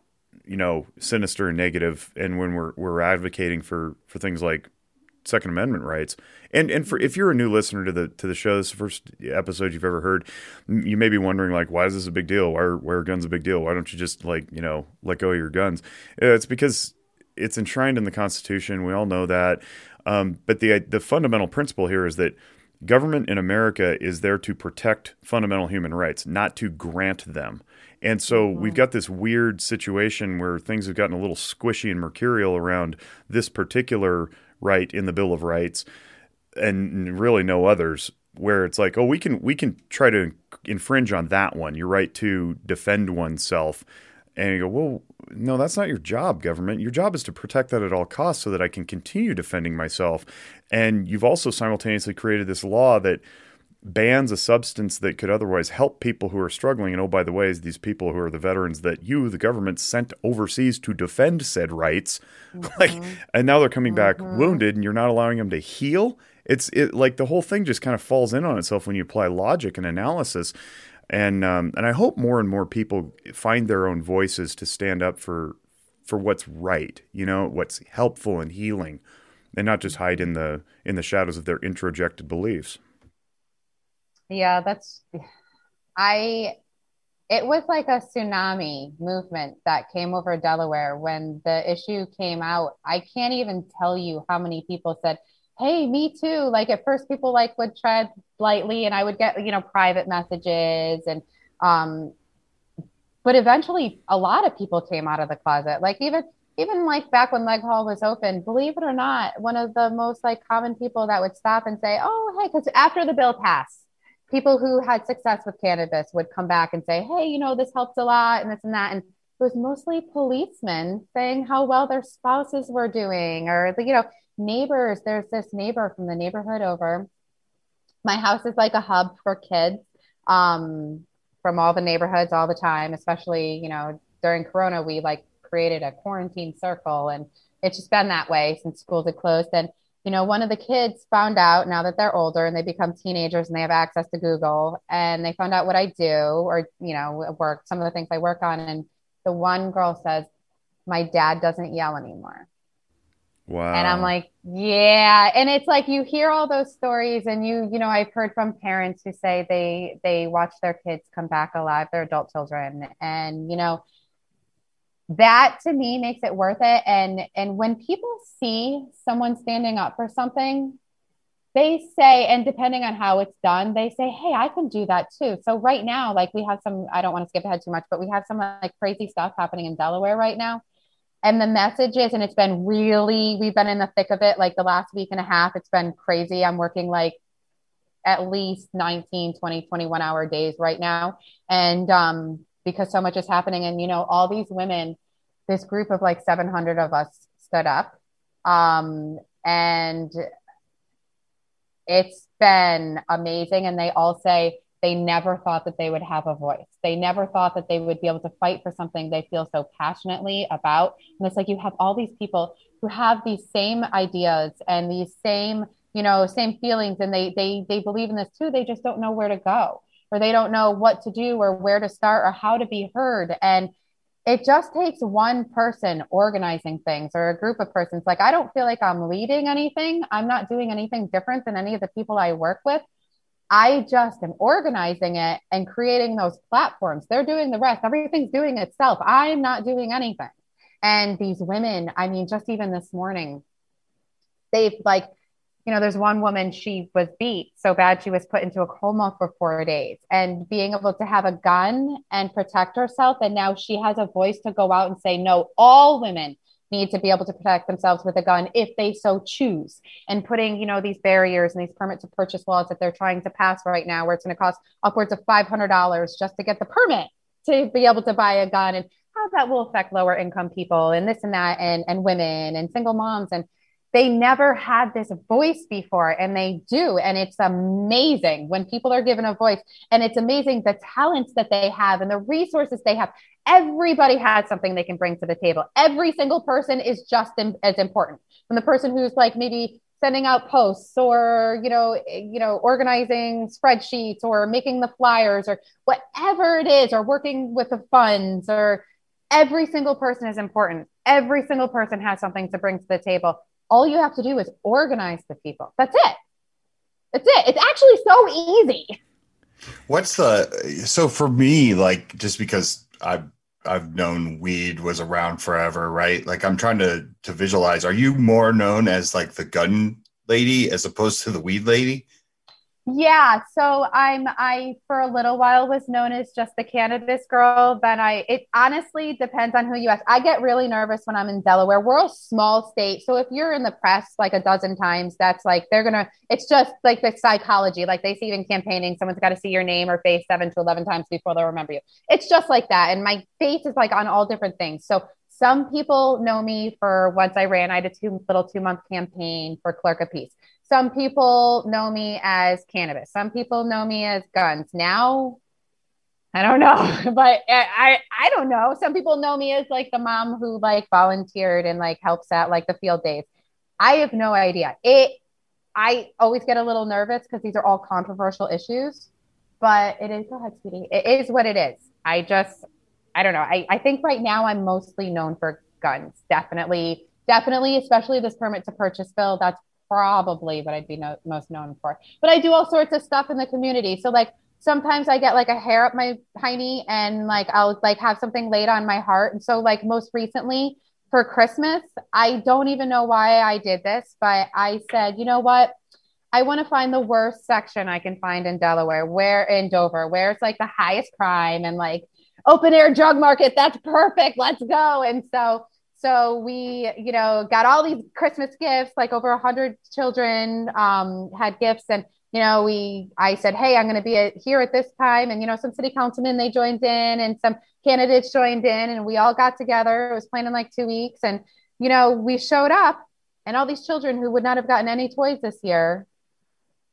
you know sinister and negative and when we're we're advocating for for things like second amendment rights. And and for if you're a new listener to the to the show this is the first episode you've ever heard you may be wondering like why is this a big deal? Why are, why are guns a big deal? Why don't you just like you know let go of your guns? It's because it's enshrined in the constitution we all know that um, but the the fundamental principle here is that government in America is there to protect fundamental human rights, not to grant them. And so we've got this weird situation where things have gotten a little squishy and mercurial around this particular right in the Bill of Rights and really no others where it's like, oh, we can we can try to infringe on that one, your right to defend oneself. And you go, well, no, that's not your job, government. Your job is to protect that at all costs so that I can continue defending myself. And you've also simultaneously created this law that bans a substance that could otherwise help people who are struggling. And oh, by the way, these people who are the veterans that you, the government, sent overseas to defend said rights, like, mm-hmm. and now they're coming back mm-hmm. wounded, and you're not allowing them to heal. It's it like the whole thing just kind of falls in on itself when you apply logic and analysis. And um, and I hope more and more people find their own voices to stand up for for what's right, you know, what's helpful and healing, and not just hide in the in the shadows of their introjected beliefs. Yeah, that's I it was like a tsunami movement that came over Delaware when the issue came out. I can't even tell you how many people said, "Hey, me too." Like at first people like would tread lightly and I would get, you know, private messages and um but eventually a lot of people came out of the closet. Like even even like back when Leg Hall was open, believe it or not, one of the most like common people that would stop and say, "Oh, hey," because after the bill passed, people who had success with cannabis would come back and say, "Hey, you know, this helps a lot," and this and that, and it was mostly policemen saying how well their spouses were doing, or you know, neighbors. There's this neighbor from the neighborhood over. My house is like a hub for kids um, from all the neighborhoods all the time, especially you know during Corona. We like created a quarantine circle, and it's just been that way since schools had closed. And you know, one of the kids found out now that they're older and they become teenagers and they have access to Google, and they found out what I do or you know work some of the things I work on, and the one girl says, "My dad doesn't yell anymore." Wow. And I'm like, yeah. And it's like you hear all those stories and you, you know, I've heard from parents who say they they watch their kids come back alive, their adult children. And, you know, that to me makes it worth it. And and when people see someone standing up for something, they say, and depending on how it's done, they say, Hey, I can do that too. So right now, like we have some, I don't want to skip ahead too much, but we have some like crazy stuff happening in Delaware right now and the message is and it's been really we've been in the thick of it like the last week and a half it's been crazy. I'm working like at least 19 20 21 hour days right now. And um because so much is happening and you know all these women this group of like 700 of us stood up. Um and it's been amazing. And they all say they never thought that they would have a voice. They never thought that they would be able to fight for something they feel so passionately about. And it's like you have all these people who have these same ideas and these same, you know, same feelings and they they they believe in this too. They just don't know where to go or they don't know what to do or where to start or how to be heard. And it just takes one person organizing things or a group of persons. Like, I don't feel like I'm leading anything. I'm not doing anything different than any of the people I work with. I just am organizing it and creating those platforms. They're doing the rest. Everything's doing itself. I'm not doing anything. And these women, I mean, just even this morning, they've like you know, there's one woman, she was beat so bad she was put into a coma for four days. And being able to have a gun and protect herself. And now she has a voice to go out and say, no, all women need to be able to protect themselves with a gun if they so choose. And putting, you know, these barriers and these permit to purchase laws that they're trying to pass right now, where it's going to cost upwards of $500 just to get the permit to be able to buy a gun and how that will affect lower income people and this and that and, and women and single moms. And they never had this voice before and they do and it's amazing when people are given a voice and it's amazing the talents that they have and the resources they have. Everybody has something they can bring to the table. Every single person is just as important. From the person who's like maybe sending out posts or you know eh, you know organizing spreadsheets or making the flyers or whatever it is or working with the funds or every single person is important. Every single person has something to bring to the table all you have to do is organize the people. That's it. That's it. It's actually so easy. What's the so for me, like just because I've I've known weed was around forever, right? Like I'm trying to to visualize. Are you more known as like the gun lady as opposed to the weed lady? Yeah, so I'm I for a little while was known as just the cannabis girl. Then I it honestly depends on who you ask. I get really nervous when I'm in Delaware. We're a small state, so if you're in the press like a dozen times, that's like they're gonna. It's just like the psychology. Like they see even campaigning, someone's got to see your name or face seven to eleven times before they'll remember you. It's just like that, and my face is like on all different things. So some people know me for once I ran. I had a two little two month campaign for clerk of peace some people know me as cannabis. Some people know me as guns. Now, I don't know, but I, I don't know. Some people know me as like the mom who like volunteered and like helps out like the field days. I have no idea. It. I always get a little nervous because these are all controversial issues, but it is. Go ahead, sweetie. It is what it is. I just, I don't know. I, I think right now I'm mostly known for guns. Definitely, definitely, especially this permit to purchase bill. That's probably what I'd be no, most known for. But I do all sorts of stuff in the community. So like sometimes I get like a hair up my hiney and like I'll like have something laid on my heart. And so like most recently for Christmas, I don't even know why I did this, but I said, you know what? I want to find the worst section I can find in Delaware, where in Dover, where it's like the highest crime and like open air drug market. That's perfect. Let's go. And so so we, you know, got all these Christmas gifts, like over a hundred children um, had gifts. And, you know, we, I said, Hey, I'm going to be here at this time. And, you know, some city councilmen, they joined in and some candidates joined in and we all got together. It was planned in like two weeks. And, you know, we showed up and all these children who would not have gotten any toys this year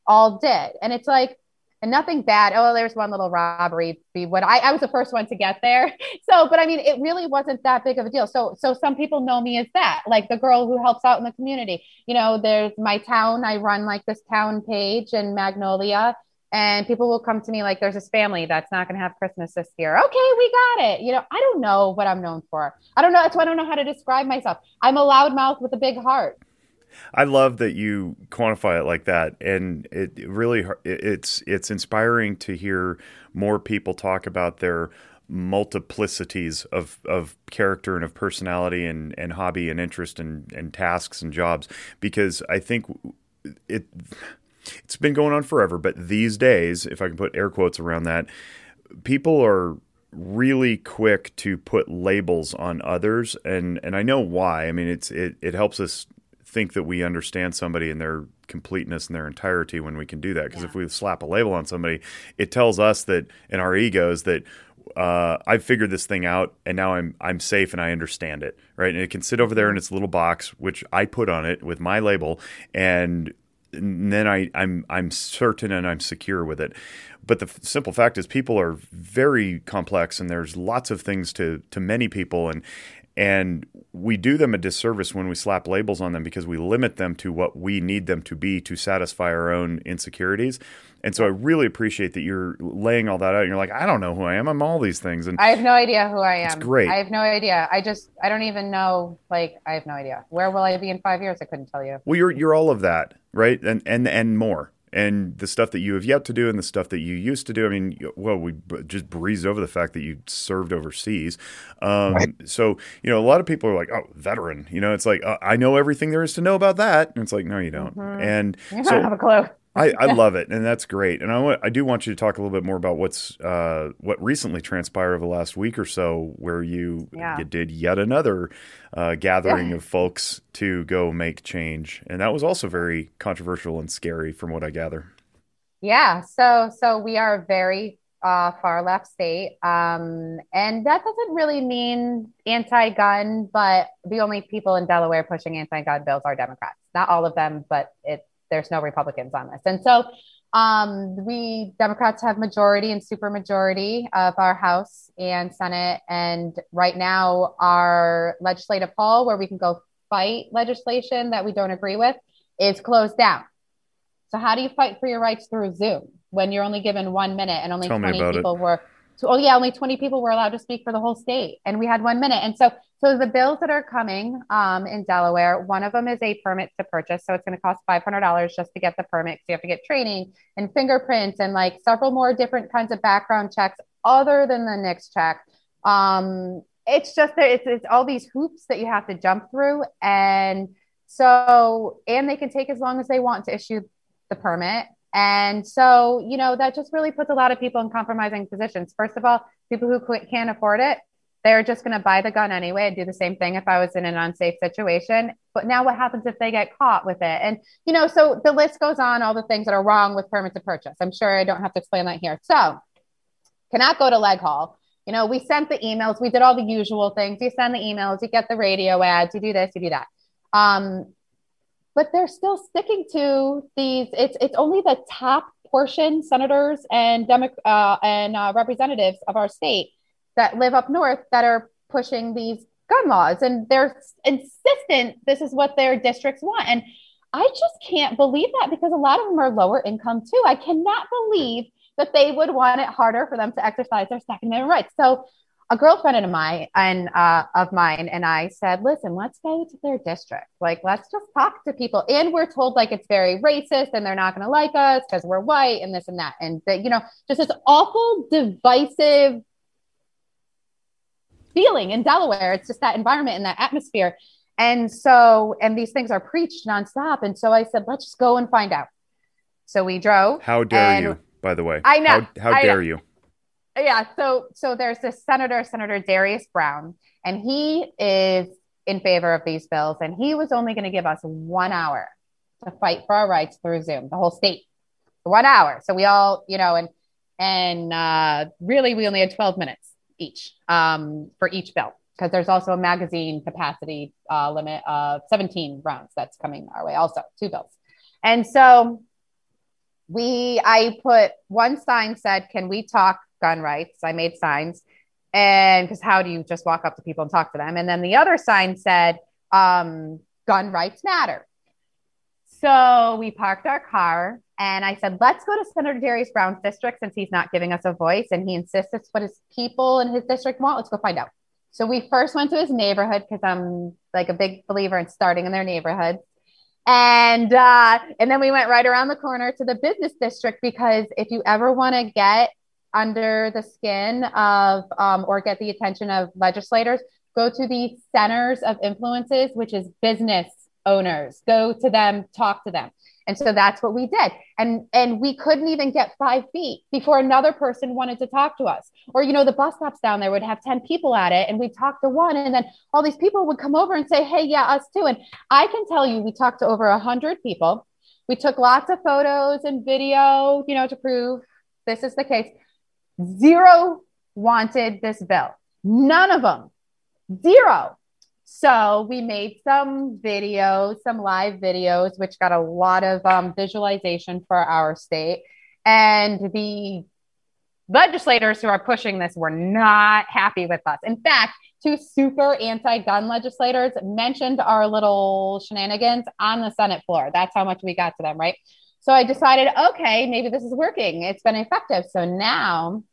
all did. And it's like, and nothing bad. Oh, there's one little robbery. Be what I, I was the first one to get there. So, but I mean, it really wasn't that big of a deal. So, so some people know me as that, like the girl who helps out in the community. You know, there's my town. I run like this town page in Magnolia, and people will come to me like, "There's this family that's not going to have Christmas this year." Okay, we got it. You know, I don't know what I'm known for. I don't know. That's why I don't know how to describe myself. I'm a loud mouth with a big heart. I love that you quantify it like that, and it really it's it's inspiring to hear more people talk about their multiplicities of, of character and of personality and, and hobby and interest and, and tasks and jobs because I think it it's been going on forever, but these days, if I can put air quotes around that, people are really quick to put labels on others and and I know why. I mean it's it, it helps us think that we understand somebody in their completeness and their entirety when we can do that. Because yeah. if we slap a label on somebody, it tells us that in our egos that uh, I've figured this thing out and now I'm I'm safe and I understand it, right? And it can sit over there in its little box, which I put on it with my label, and and then I, I'm I'm certain and I'm secure with it. But the f- simple fact is, people are very complex, and there's lots of things to to many people, and and we do them a disservice when we slap labels on them because we limit them to what we need them to be to satisfy our own insecurities. And so I really appreciate that you're laying all that out. And you're like, I don't know who I am. I'm all these things. And I have no idea who I am. It's great. I have no idea. I just I don't even know. Like I have no idea. Where will I be in five years? I couldn't tell you. well, you're you're all of that, right? And and and more. And the stuff that you have yet to do, and the stuff that you used to do. I mean, well, we b- just breezed over the fact that you served overseas. Um, Right. So you know, a lot of people are like, "Oh, veteran." You know, it's like uh, I know everything there is to know about that, and it's like, no, you don't. Mhm. And I so don't have a clue. I, I love it, and that's great. And I want, I do want you to talk a little bit more about what's uh, what recently transpired over the last week or so, where you Yeah. you did yet another uh, gathering Yeah. of folks to go make change, and that was also very controversial and scary, from what I gather. Yeah, so so we are a very uh, far left state, um, and that doesn't really mean anti-gun, but the only people in Delaware pushing anti-gun bills are Democrats. Not all of them, but it there's no Republicans on this, and so um, we Democrats have majority and supermajority of our House and Senate, and right now our legislative hall where we can go fight legislation that we don't agree with is closed down. So how do you fight for your rights through Zoom when you're only given one minute and only Tell me 20 about it. people were oh yeah, only 20 people were allowed to speak for the whole state and we had one minute. And so so the bills that are coming um, in Delaware, one of them is a permit to purchase. So it's going to cost $500 just to get the permit. So you have to get training and fingerprints and like several more different kinds of background checks other than the NICS check. Um, it's just that it's, it's all these hoops that you have to jump through. And so, and they can take as long as they want to issue the permit. And so, you know, that just really puts a lot of people in compromising positions. First of all, people who can't afford it, they're just going to buy the gun anyway and do the same thing if I was in an unsafe situation. But now what happens if they get caught with it? And, you know, so the list goes on, all the things that are wrong with permit to purchase. I'm sure I don't have to explain that here. So, cannot go to leg hall. You know, we sent the emails, we did all the usual things. You send the emails, you get the radio ads, you do this, you do that. Um, but they're still sticking to these. It's it's only the top portion senators and Demo- uh, and uh, representatives of our state that live up north that are pushing these gun laws, and they're insistent this is what their districts want. And I just can't believe that because a lot of them are lower income too. I cannot believe that they would want it harder for them to exercise their Second Amendment rights. So a girlfriend of mine and uh, of mine and I said, "Listen, let's go to their district. Like, let's just talk to people." And we're told like it's very racist and they're not going to like us because we're white and this and that, and that you know, just this awful divisive feeling in Delaware. It's just that environment and that atmosphere. And so, and these things are preached nonstop. And so I said, "Let's just go and find out." So we drove. How dare you? By the way, I know, How, how dare know. you? Yeah so so there's this senator senator darius brown and he is in favor of these bills and he was only going to give us one hour to fight for our rights through zoom the whole state. One hour so we all you know and and uh, really we only had 12 minutes each um, for each bill because there's also a magazine capacity uh, limit of 17 rounds that's coming our way also two bills. And so we i put one sign said can we talk gun rights. I made signs. And because how do you just walk up to people and talk to them? And then the other sign said um, gun rights matter. So we parked our car and i said let's go to senator darius brown's district since he's not giving us a voice. And he insists it's what his people in his district want. Let's go find out. So we first went to his neighborhood because i'm like a big believer in starting in their neighborhood. and uh, and then we went right around the corner to the business district because if you ever want to get under the skin of um, or get the attention of legislators, go to the centers of influences, which is business owners. Go to them, talk to them. And so that's what we did. And and we couldn't even get five feet before another person wanted to talk to us. Or, you know, the bus stops down there would have 10 people at it and we'd talk to one and then all these people would come over and say, Hey, yeah, us too. And I can tell you, we talked to over a hundred people. We took lots of photos and video, you know, to prove this is the case. Zero wanted this bill. None of them. Zero. So we made some videos, some live videos, which got a lot of um, visualization for our state. And the legislators who are pushing this were not happy with us. In fact, two super anti gun legislators mentioned our little shenanigans on the Senate floor. That's how much we got to them, right? So I decided, okay, maybe this is working. It's been effective. So now,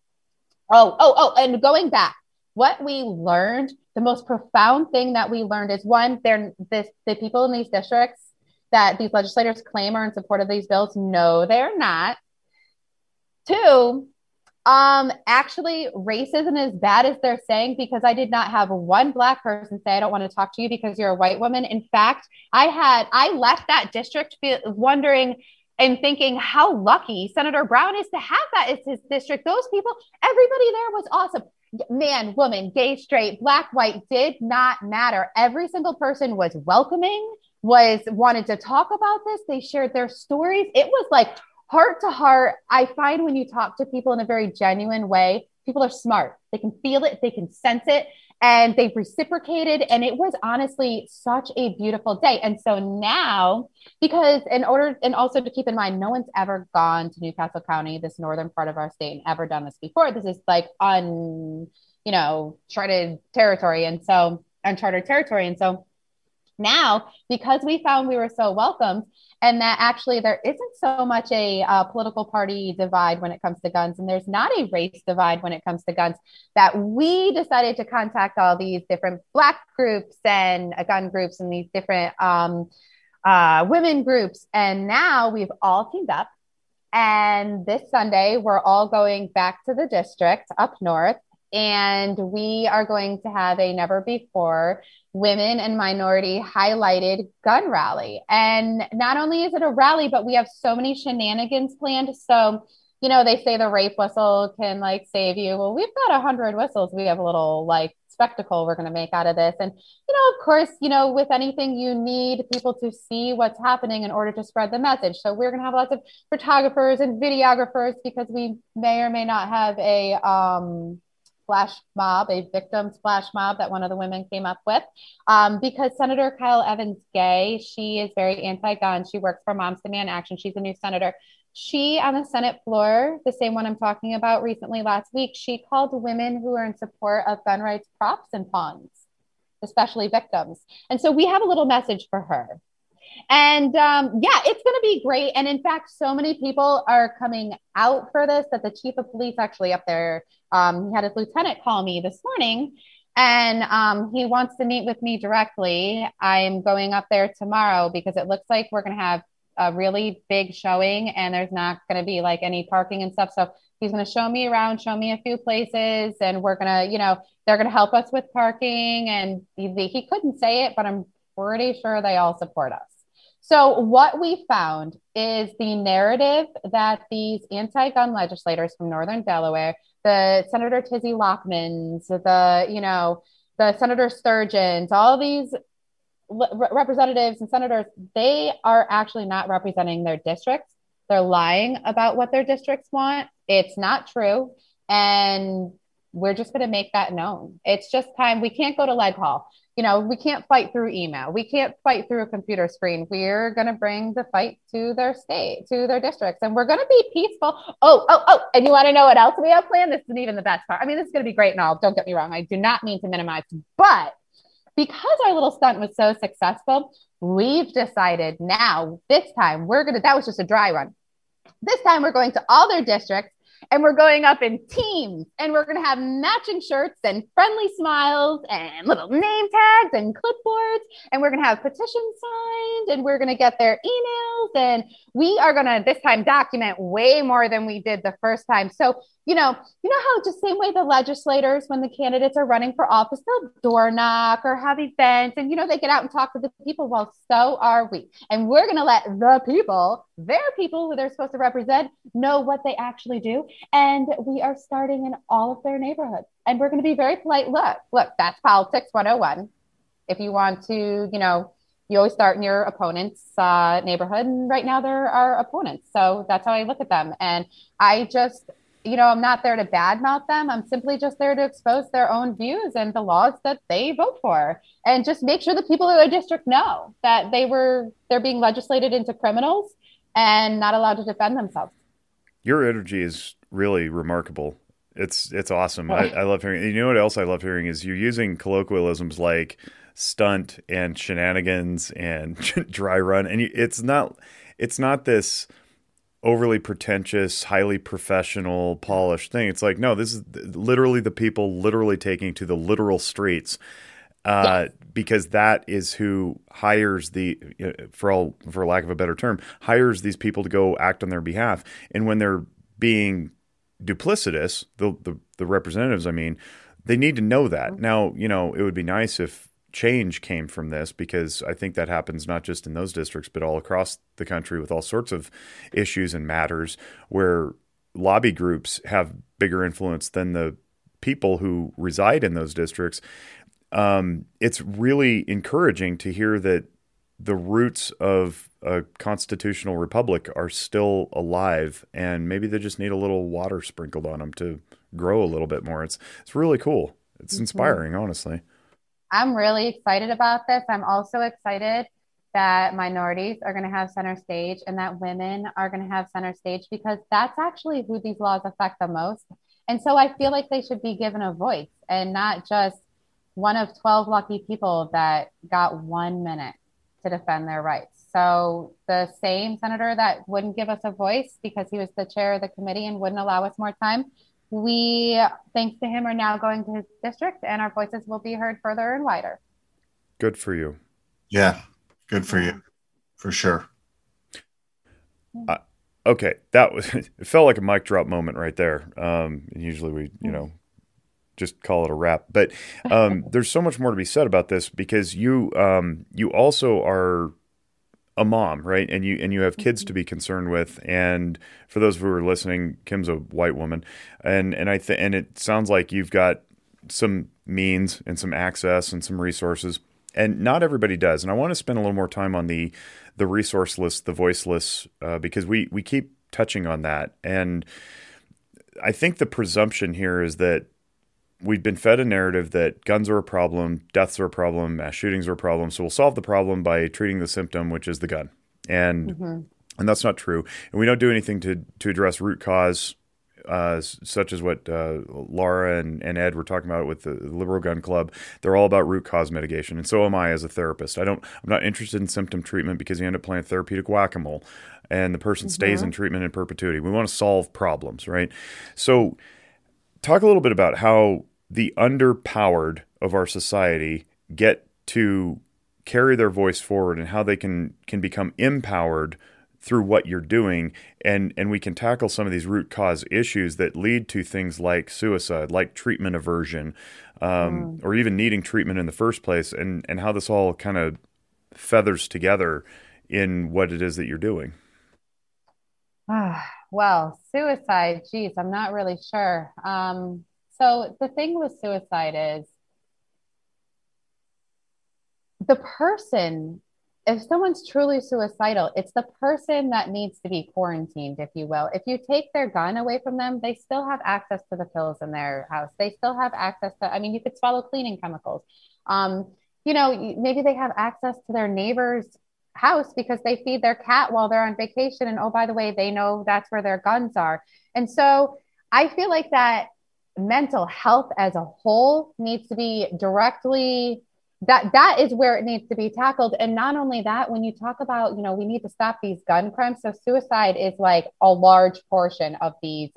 oh, oh, oh, and going back, what we learned, the most profound thing that we learned is one, they're this, the people in these districts that these legislators claim are in support of these bills. No, they're not. Two, um, actually, race isn't as bad as they're saying because I did not have one black person say, I don't want to talk to you because you're a white woman. In fact, I had, I left that district wondering and thinking how lucky Senator Brown is to have that as his district. Those people, everybody there was awesome. Man, woman, gay, straight, black, white did not matter. Every single person was welcoming, was wanted to talk about this. They shared their stories. It was like, heart to heart, I find when you talk to people in a very genuine way, people are smart. They can feel it, they can sense it, and they've reciprocated. And it was honestly such a beautiful day. And so now, because in order, and also to keep in mind, no one's ever gone to New Castle County, this northern part of our state, and ever done this before. This is like un, you know, charted territory. And so, uncharted territory. And so, now because we found we were so welcomed and that actually there isn't so much a uh, political party divide when it comes to guns and there's not a race divide when it comes to guns that we decided to contact all these different black groups and uh, gun groups and these different um, uh, women groups and now we've all teamed up and this sunday we're all going back to the district up north and we are going to have a never before women and minority highlighted gun rally. And not only is it a rally, but we have so many shenanigans planned. So, you know, they say the rape whistle can like save you. Well, we've got a hundred whistles. We have a little like spectacle we're going to make out of this. And, you know, of course, you know, with anything, you need people to see what's happening in order to spread the message. So we're going to have lots of photographers and videographers because we may or may not have a, um, flash mob, a victims flash mob that one of the women came up with. Um, because Senator Kyle Evans Gay, she is very anti gun. She works for Moms Demand Action. She's a new senator. She, on the Senate floor, the same one I'm talking about recently last week, she called women who are in support of gun rights props and pawns, especially victims. And so we have a little message for her. And um, yeah, it's going to be great. And in fact, so many people are coming out for this that the chief of police actually up there, um, he had his lieutenant call me this morning and um, he wants to meet with me directly. I'm going up there tomorrow because it looks like we're going to have a really big showing and there's not going to be like any parking and stuff. So he's going to show me around, show me a few places, and we're going to, you know, they're going to help us with parking. And he, he couldn't say it, but I'm pretty sure they all support us. So, what we found is the narrative that these anti gun legislators from Northern Delaware, the Senator Tizzy Lockmans, the, you know, the Senator Sturgeons, all these representatives and senators, they are actually not representing their districts. They're lying about what their districts want. It's not true. And we're just going to make that known. It's just time. We can't go to leg hall you know, we can't fight through email. We can't fight through a computer screen. We're going to bring the fight to their state, to their districts, and we're going to be peaceful. Oh, oh, oh. And you want to know what else we have planned? This isn't even the best part. I mean, this is going to be great and all. Don't get me wrong. I do not mean to minimize, but because our little stunt was so successful, we've decided now, this time, we're going to, that was just a dry run. This time, we're going to all their districts and we're going up in teams and we're going to have matching shirts and friendly smiles and little name tags and clipboards and we're going to have petitions signed and we're going to get their emails and we are going to this time document way more than we did the first time so you know, you know how just same way the legislators, when the candidates are running for office, they'll door knock or have events and, you know, they get out and talk to the people. Well, so are we. And we're going to let the people, their people who they're supposed to represent, know what they actually do. And we are starting in all of their neighborhoods. And we're going to be very polite. Look, look, that's politics 101. If you want to, you know, you always start in your opponent's uh, neighborhood. And right now, there are our opponents. So that's how I look at them. And I just, you know, I'm not there to badmouth them. I'm simply just there to expose their own views and the laws that they vote for, and just make sure the people in the district know that they were they're being legislated into criminals and not allowed to defend themselves. Your energy is really remarkable. It's it's awesome. I, I love hearing. You know what else I love hearing is you're using colloquialisms like stunt and shenanigans and dry run, and it's not it's not this overly pretentious, highly professional, polished thing. It's like no, this is literally the people literally taking to the literal streets. Uh, yes. Because that is who hires the, for all for lack of a better term, hires these people to go act on their behalf. And when they're being duplicitous, the, the, the representatives, I mean, they need to know that. Mm-hmm. Now, you know, it would be nice if change came from this because I think that happens not just in those districts, but all across the country with all sorts of issues and matters where lobby groups have bigger influence than the people who reside in those districts. Um, it's really encouraging to hear that the roots of a constitutional republic are still alive, and maybe they just need a little water sprinkled on them to grow a little bit more. It's it's really cool. It's mm-hmm. inspiring, honestly. I'm really excited about this. I'm also excited that minorities are going to have center stage and that women are going to have center stage because that's actually who these laws affect the most. And so I feel like they should be given a voice and not just one of 12 lucky people that got one minute to defend their rights. So the same senator that wouldn't give us a voice because he was the chair of the committee and wouldn't allow us more time, we, thanks to him, are now going to his district and our voices will be heard further and wider. Good for you. Yeah, good for you, for sure. Uh, okay, that was it. Felt like a mic drop moment right there. Um, usually we, you know, just call it a wrap. But um, there's so much more to be said about this because you um, you also are a mom, right? And you and you have kids to be concerned with. And for those of you who are listening, Kim's a white woman, and and I think and it sounds like you've got some means and some access and some resources, and not everybody does. And I want to spend a little more time on the the resourceless, the voiceless, uh, because we we keep touching on that. And I think the presumption here is that we've been fed a narrative that guns are a problem, deaths are a problem, mass shootings are a problem. So we'll solve the problem by treating the symptom, which is the gun. And mm-hmm. and that's not true. And we don't do anything to to address root cause. Uh, such as what uh, Laura and, and Ed were talking about with the Liberal Gun Club, they're all about root cause mitigation, and so am I as a therapist. I don't, I'm not interested in symptom treatment because you end up playing therapeutic whack a mole, and the person mm-hmm. stays in treatment in perpetuity. We want to solve problems, right? So, talk a little bit about how the underpowered of our society get to carry their voice forward and how they can can become empowered through what you're doing and and we can tackle some of these root cause issues that lead to things like suicide like treatment aversion um, mm. or even needing treatment in the first place and and how this all kind of feathers together in what it is that you're doing Ah, well, suicide, geez, I'm not really sure. Um, so the thing with suicide is the person, if someone's truly suicidal, it's the person that needs to be quarantined, if you will. If you take their gun away from them, they still have access to the pills in their house. They still have access to, I mean, you could swallow cleaning chemicals. Um, you know, maybe they have access to their neighbor's house because they feed their cat while they're on vacation. And oh, by the way, they know that's where their guns are. And so I feel like that mental health as a whole needs to be directly that that is where it needs to be tackled and not only that when you talk about you know we need to stop these gun crimes so suicide is like a large portion of these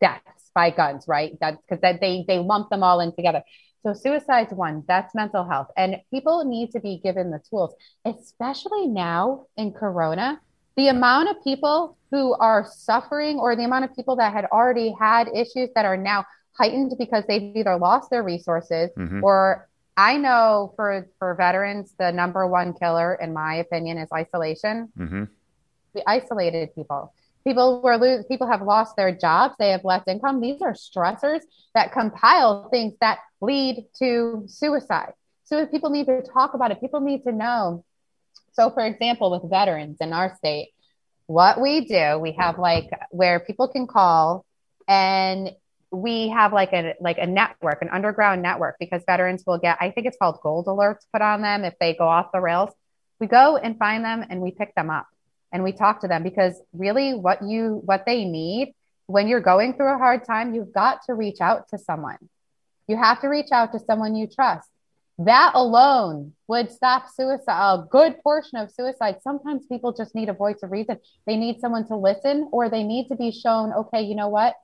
deaths by guns right that's because that they they lump them all in together so suicide's one, that's mental health. And people need to be given the tools, especially now in Corona. The amount of people who are suffering or the amount of people that had already had issues that are now heightened because they've either lost their resources mm-hmm. or I know for for veterans, the number one killer, in my opinion, is isolation. Mm-hmm. We isolated people people were lose people have lost their jobs they have less income. These are stressors that compile things that lead to suicide. So people need to talk about it people need to know. So for example with veterans in our state what we do we have like where people can call and we have like a like a network, an underground network, because veterans will get, I think it's called gold alerts put on them if they go off the rails. We go and find them and we pick them up and we talk to them because really what you what they need when you're going through a hard time, you've got to reach out to someone. You have to reach out to someone you trust. That alone would stop suicide, a good portion of suicide. Sometimes people just need a voice of reason. They need someone to listen, or they need to be shown, okay, you know what?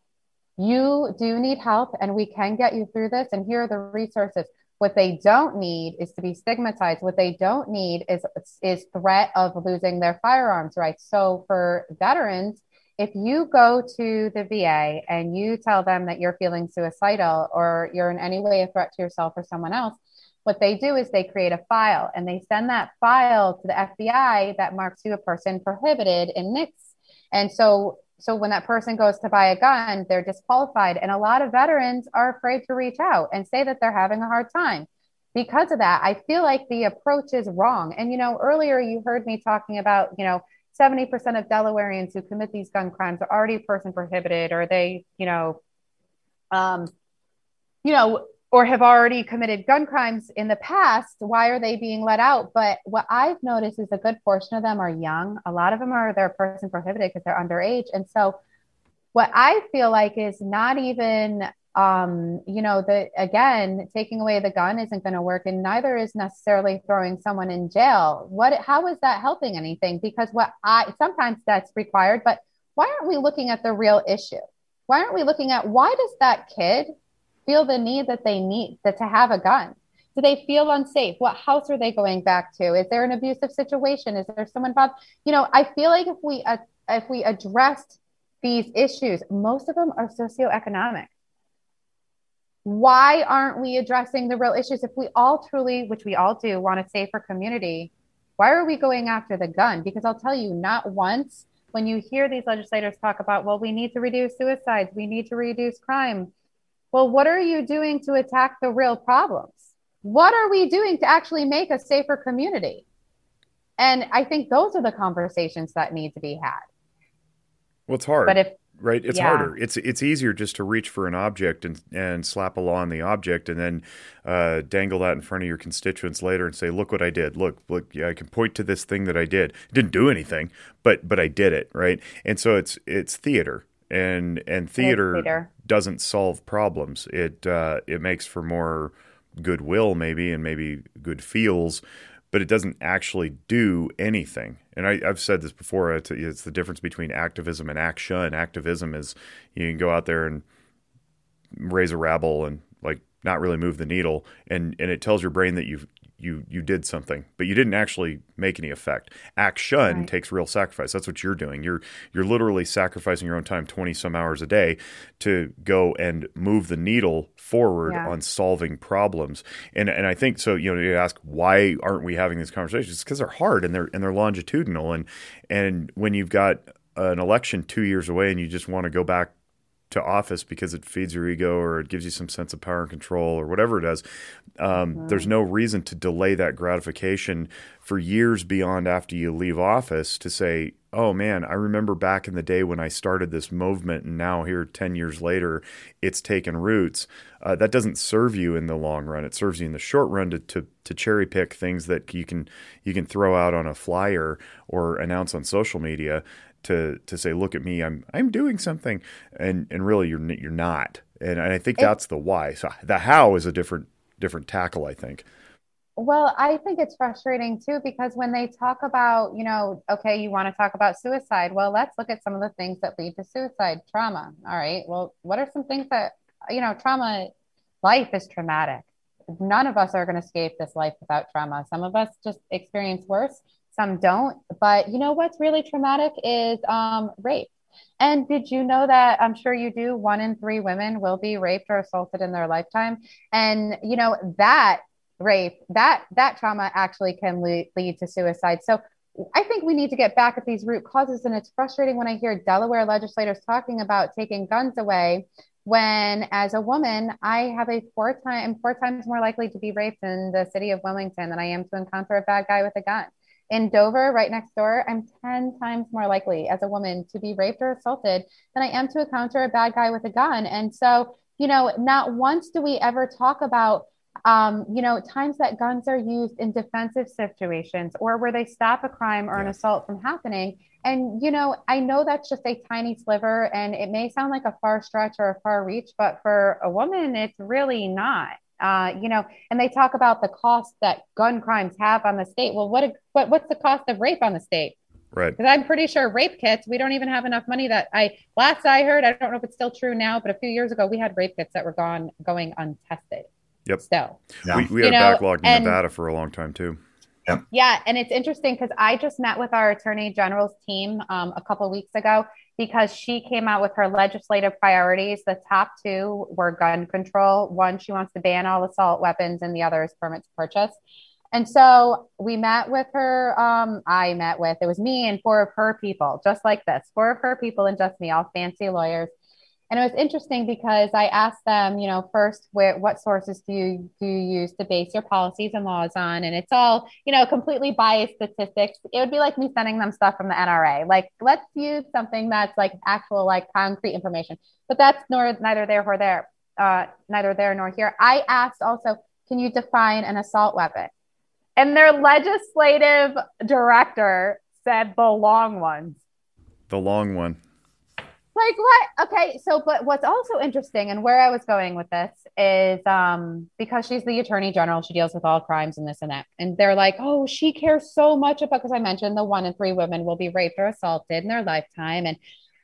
You do need help, and we can get you through this. And here are the resources. What they don't need is to be stigmatized. What they don't need is is threat of losing their firearms rights. So for veterans, if you go to the VA and you tell them that you're feeling suicidal or you're in any way a threat to yourself or someone else, what they do is they create a file and they send that file to the FBI that marks you a person prohibited in NICS. And so so when that person goes to buy a gun, they're disqualified. And a lot of veterans are afraid to reach out and say that they're having a hard time. Because of that, I feel like the approach is wrong. And you know, earlier you heard me talking about, you know, 70% of Delawareans who commit these gun crimes are already person prohibited or they, you know, um, you know, or have already committed gun crimes in the past. Why are they being let out? But what I've noticed is a good portion of them are young. A lot of them are they're person prohibited because they're underage. And so what I feel like is not even um, you know, the again, taking away the gun isn't going to work, and neither is necessarily throwing someone in jail. What, how is that helping anything? Because what I sometimes that's required, but why aren't we looking at the real issue? Why aren't we looking at why does that kid feel the need that they need that to have a gun? Do they feel unsafe? What house are they going back to? Is there an abusive situation? Is there someone involved? You know, I feel like if we uh, if we addressed these issues, most of them are socioeconomic why aren't we addressing the real issues if we all truly which we all do want a safer community why are we going after the gun because i'll tell you not once when you hear these legislators talk about well we need to reduce suicides we need to reduce crime well what are you doing to attack the real problems what are we doing to actually make a safer community and i think those are the conversations that need to be had well it's hard but if right? It's yeah. harder. It's it's easier just to reach for an object and and slap a law on the object, and then uh, dangle that in front of your constituents later and say, "Look what I did. Look, look, yeah, I can point to this thing that I did. It didn't do anything, but but I did it, right?" And so it's it's theater, and and theater, theater. doesn't solve problems. It uh, it makes for more goodwill, maybe, and maybe good feels but it doesn't actually do anything. And I, have said this before. It's, it's, the difference between activism and action. And activism is you can go out there and raise a rabble and like not really move the needle, and and it tells your brain that you've you you did something, but you didn't actually make any effect. Action right. takes real sacrifice. That's what you're doing. You're you're literally sacrificing your own time, twenty some hours a day, to go and move the needle forward yeah. on solving problems. And and I think so. You know, you ask why aren't we having these conversations? because they're hard and they're and they're longitudinal. And and when you've got an election two years away and you just want to go back to office because it feeds your ego or it gives you some sense of power and control or whatever it does. Um, mm-hmm. There's no reason to delay that gratification for years beyond after you leave office to say, oh man, I remember back in the day when I started this movement, and now here 10 years later, it's taken roots. Uh, that doesn't serve you in the long run. It serves you in the short run to, to, to cherry pick things that you can you can throw out on a flyer or announce on social media to to say, look at me, I'm I'm doing something, and and really you're you're not, and, and I think that's the why. So the how is a different different tackle, I think. Well, I think it's frustrating too because when they talk about, you know, okay, you want to talk about suicide. Well, let's look at some of the things that lead to suicide trauma. All right. Well, what are some things that, you know, trauma, life is traumatic. None of us are going to escape this life without trauma. Some of us just experience worse some don't. But you know what's really traumatic is um, rape. And did you know that I'm sure you do? One in three women will be raped or assaulted in their lifetime. And you know that rape, that that trauma actually can lead, lead to suicide. So I think we need to get back at these root causes. And it's frustrating when I hear Delaware legislators talking about taking guns away when as a woman i have a four time four times more likely to be raped in the city of wilmington than i am to encounter a bad guy with a gun in Dover, right next door, I'm 10 times more likely as a woman to be raped or assaulted than I am to encounter a bad guy with a gun. And so, you know, not once do we ever talk about, um, you know, times that guns are used in defensive situations or where they stop a crime or an assault from happening. And, you know, I know that's just a tiny sliver and it may sound like a far stretch or a far reach, but for a woman, it's really not. Uh, you know, and they talk about the cost that gun crimes have on the state. Well, what, what what's the cost of rape on the state? Right. Because I'm pretty sure rape kits, we don't even have enough money that I last I heard, I don't know if it's still true now, but a few years ago we had rape kits that were gone going untested. Yep. Still. Yeah. We, we had you a backlog in and, Nevada for a long time too. Yeah. Yeah. And it's interesting because I just met with our attorney general's team um, a couple weeks ago because she came out with her legislative priorities. The top two were gun control. One, she wants to ban all assault weapons, and the other is permits purchase. And so we met with her. Um, I met with, it was me and four of her people, just like this, four of her people and just me, all fancy lawyers. And it was interesting because I asked them, you know, first, where, what sources do you do you use to base your policies and laws on? And it's all, you know, completely biased statistics. It would be like me sending them stuff from the NRA. Like, let's use something that's like actual, like concrete information. But that's nor neither there nor there, uh, neither there nor here. I asked also, can you define an assault weapon? And their legislative director said the long ones. The long one. Like what? Okay, so but what's also interesting and where I was going with this is um because she's the attorney general, she deals with all crimes and this and that. And they're like, "Oh, she cares so much about because I mentioned the one in 3 women will be raped or assaulted in their lifetime and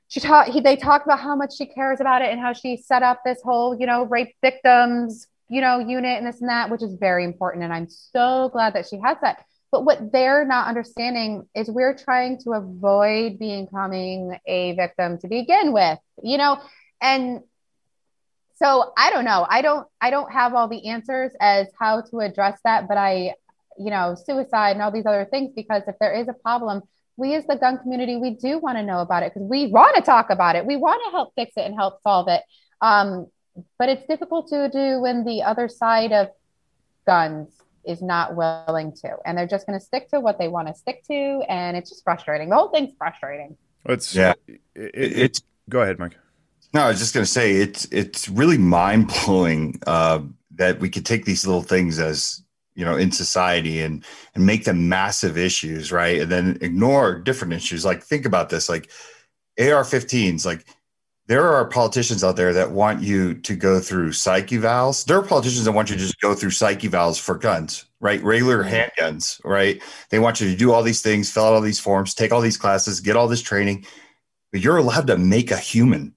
she taught he, they talk about how much she cares about it and how she set up this whole, you know, rape victims, you know, unit and this and that, which is very important and I'm so glad that she has that. But what they're not understanding is we're trying to avoid becoming a victim to begin with, you know, and so I don't know. I don't I don't have all the answers as how to address that, but I, you know, suicide and all these other things because if there is a problem, we as the gun community, we do want to know about it because we want to talk about it. We want to help fix it and help solve it. Um, but it's difficult to do when the other side of guns is not willing to. And they're just going to stick to what they want to stick to and it's just frustrating. The whole thing's frustrating. It's yeah. it, it, it's go ahead mike. No i was just going to say it's it's really mind-blowing uh, that we could take these little things as you know in society and and make them massive issues right? And then ignore different issues. Like think about this. Like ar-15s like there are politicians out there that want you to go through psych evals. There are politicians that want you to just go through psych evals for guns, right? Regular handguns, right? They want you to do all these things, fill out all these forms, take all these classes, get all this training, but you're allowed to make a human.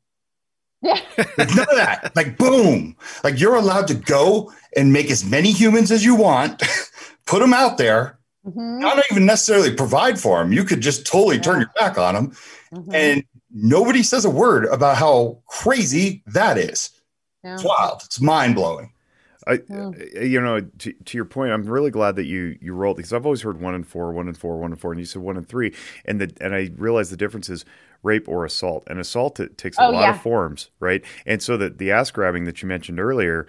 Yeah. None of that. Like, boom. Like, you're allowed to go and make as many humans as you want, put them out there, mm-hmm. not even necessarily provide for them. You could just totally yeah. turn your back on them. Mm-hmm. And nobody says a word about how crazy that is. Yeah. It's wild. It's mind blowing. I, yeah. you know, to, to, your point, I'm really glad that you you rolled because I've always heard one and four, one and four, one and four, and you said one and three, and the and I realized the difference is rape or assault. And assault it takes a oh, lot yeah. of forms, right? And so that the ass grabbing that you mentioned earlier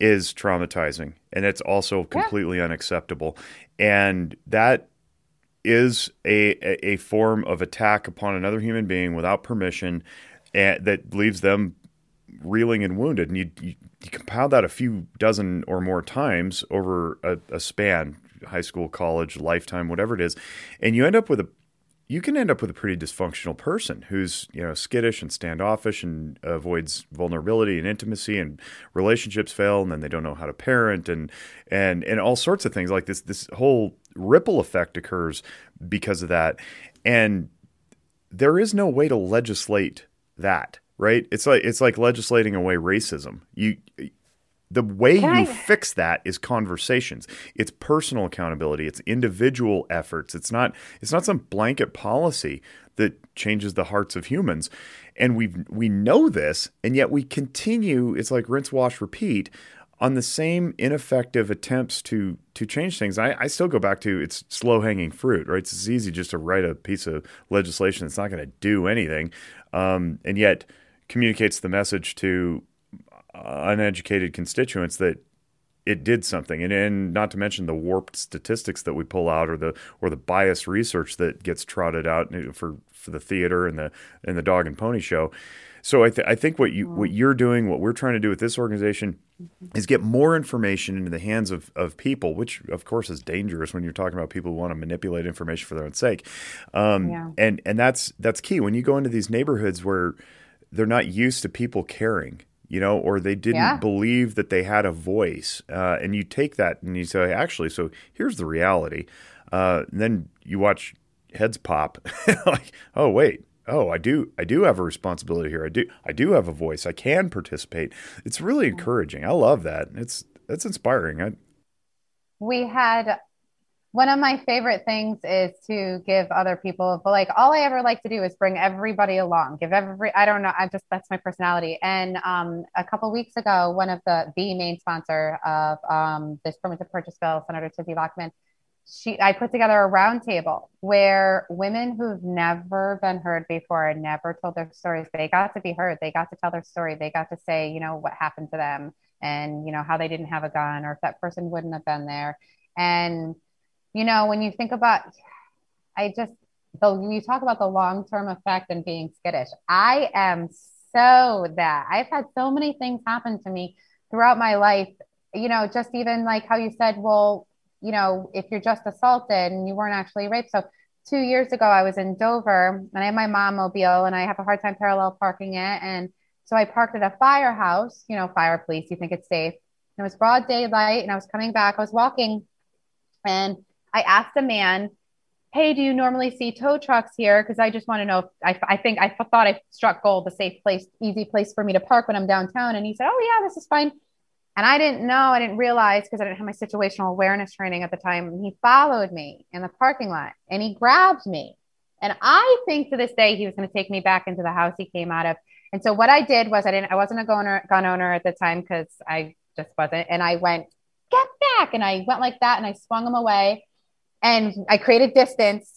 is traumatizing, and it's also completely yeah. unacceptable, and that is a, a form of attack upon another human being without permission and that leaves them reeling and wounded. And you, you, you compound that a few dozen or more times over a, a, span, high school, college, lifetime, whatever it is, and you end up with a you can end up with a pretty dysfunctional person who's you know skittish and standoffish and avoids vulnerability and intimacy and relationships fail and then they don't know how to parent and and and all sorts of things. Like this this whole ripple effect occurs because of that. And there is no way to legislate that right? It's like it's like legislating away racism. You the way Can you I... fix that is conversations. It's personal accountability. It's individual efforts. It's not it's not some blanket policy that changes the hearts of humans. And we we know this, and yet we continue. It's like rinse, wash, repeat on the same ineffective attempts to to change things. I, I still go back to it's slow hanging fruit, right? It's easy just to write a piece of legislation that's not going to do anything, um, and yet communicates the message to uneducated constituents that it did something. And, and not to mention the warped statistics that we pull out or the or the biased research that gets trotted out for for the theater and the and the dog and pony show. So I, th- I think what you what you're doing what we're trying to do with this organization mm-hmm. is get more information into the hands of, of people which of course is dangerous when you're talking about people who want to manipulate information for their own sake. Um, yeah. and and that's that's key. When you go into these neighborhoods where they're not used to people caring you know, or they didn't yeah. believe that they had a voice. Uh, and you take that and you say, actually, so here's the reality. Uh, then you watch heads pop, like, oh wait, oh I do, I do have a responsibility here. I do, I do have a voice. I can participate. It's really encouraging. I love that. It's that's inspiring. I, we had one of my favorite things is to give other people but like all i ever like to do is bring everybody along give every i don't know i just that's my personality. And um, a couple weeks ago one of the the main sponsor of um, this permanent purchase bill senator tizzy lockman she i put together a roundtable where women who've never been heard before and never told their stories they got to be heard they got to tell their story they got to say you know what happened to them and you know how they didn't have a gun or if that person wouldn't have been there. And you know, when you think about, I just, the, you talk about the long term effect and being skittish. I am so that. I've had so many things happen to me throughout my life. You know, just even like how you said, well, you know, if you're just assaulted and you weren't actually raped. So two years ago, I was in Dover and I had my mom mobile and I have a hard time parallel parking it. And so I parked at a firehouse, you know, fire police, you think it's safe. And it was broad daylight and I was coming back. I was walking and I asked a man, Hey, do you normally see tow trucks here? Because I just want to know if I, I think I thought I struck gold, the safe place, easy place for me to park when I'm downtown. And he said, Oh, yeah, this is fine. And I didn't know, I didn't realize because I didn't have my situational awareness training at the time. And he followed me in the parking lot and he grabbed me. And I think to this day he was going to take me back into the house he came out of. And so what I did was I didn't I wasn't a gun owner, gun owner at the time because I just wasn't. And I went, get back. And I went like that and I swung him away and I created distance.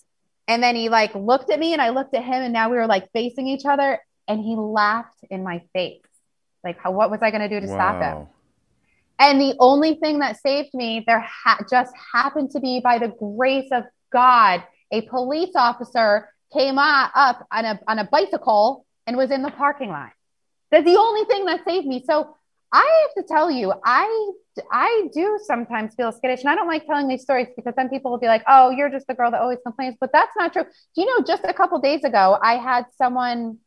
And then he like looked at me and I looked at him and now we were like facing each other and he laughed in my face. Like, how, what was I going to do to wow. stop him? And the only thing that saved me there ha- just happened to be by the grace of God, a police officer came up on a, on a bicycle and was in the parking lot. That's the only thing that saved me. So I have to tell you, I I do sometimes feel skittish, and I don't like telling these stories because then people will be like, "Oh, you're just the girl that always complains," but that's not true. Do you know? Just a couple days ago, I had someone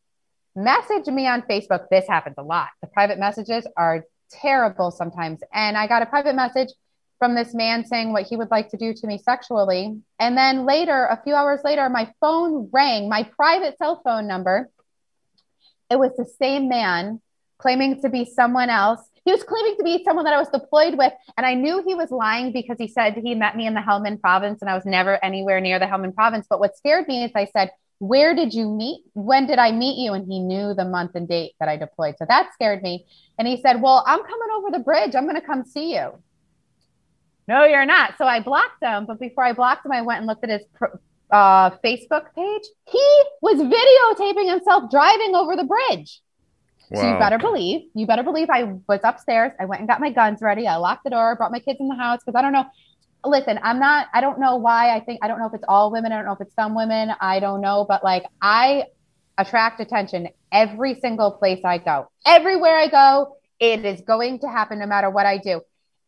message me on Facebook. This happens a lot. The private messages are terrible sometimes, and I got a private message from this man saying what he would like to do to me sexually, and then later, a few hours later, my phone rang, my private cell phone number. It was the same man claiming to be someone else. He was claiming to be someone that I was deployed with. And I knew he was lying because he said he met me in the Helmand province and I was never anywhere near the Helmand province. But what scared me is I said, Where did you meet? When did I meet you? And he knew the month and date that I deployed. So that scared me. And he said, Well, I'm coming over the bridge. I'm going to come see you. No, you're not. So I blocked him. But before I blocked him, I went and looked at his uh, Facebook page. He was videotaping himself driving over the bridge. Wow. So you better believe, you better believe I was upstairs. I went and got my guns ready. I locked the door, brought my kids in the house because I don't know. Listen, I'm not, I don't know why. I think, I don't know if it's all women. I don't know if it's some women. I don't know. But like, I attract attention every single place I go. Everywhere I go, it is going to happen no matter what I do.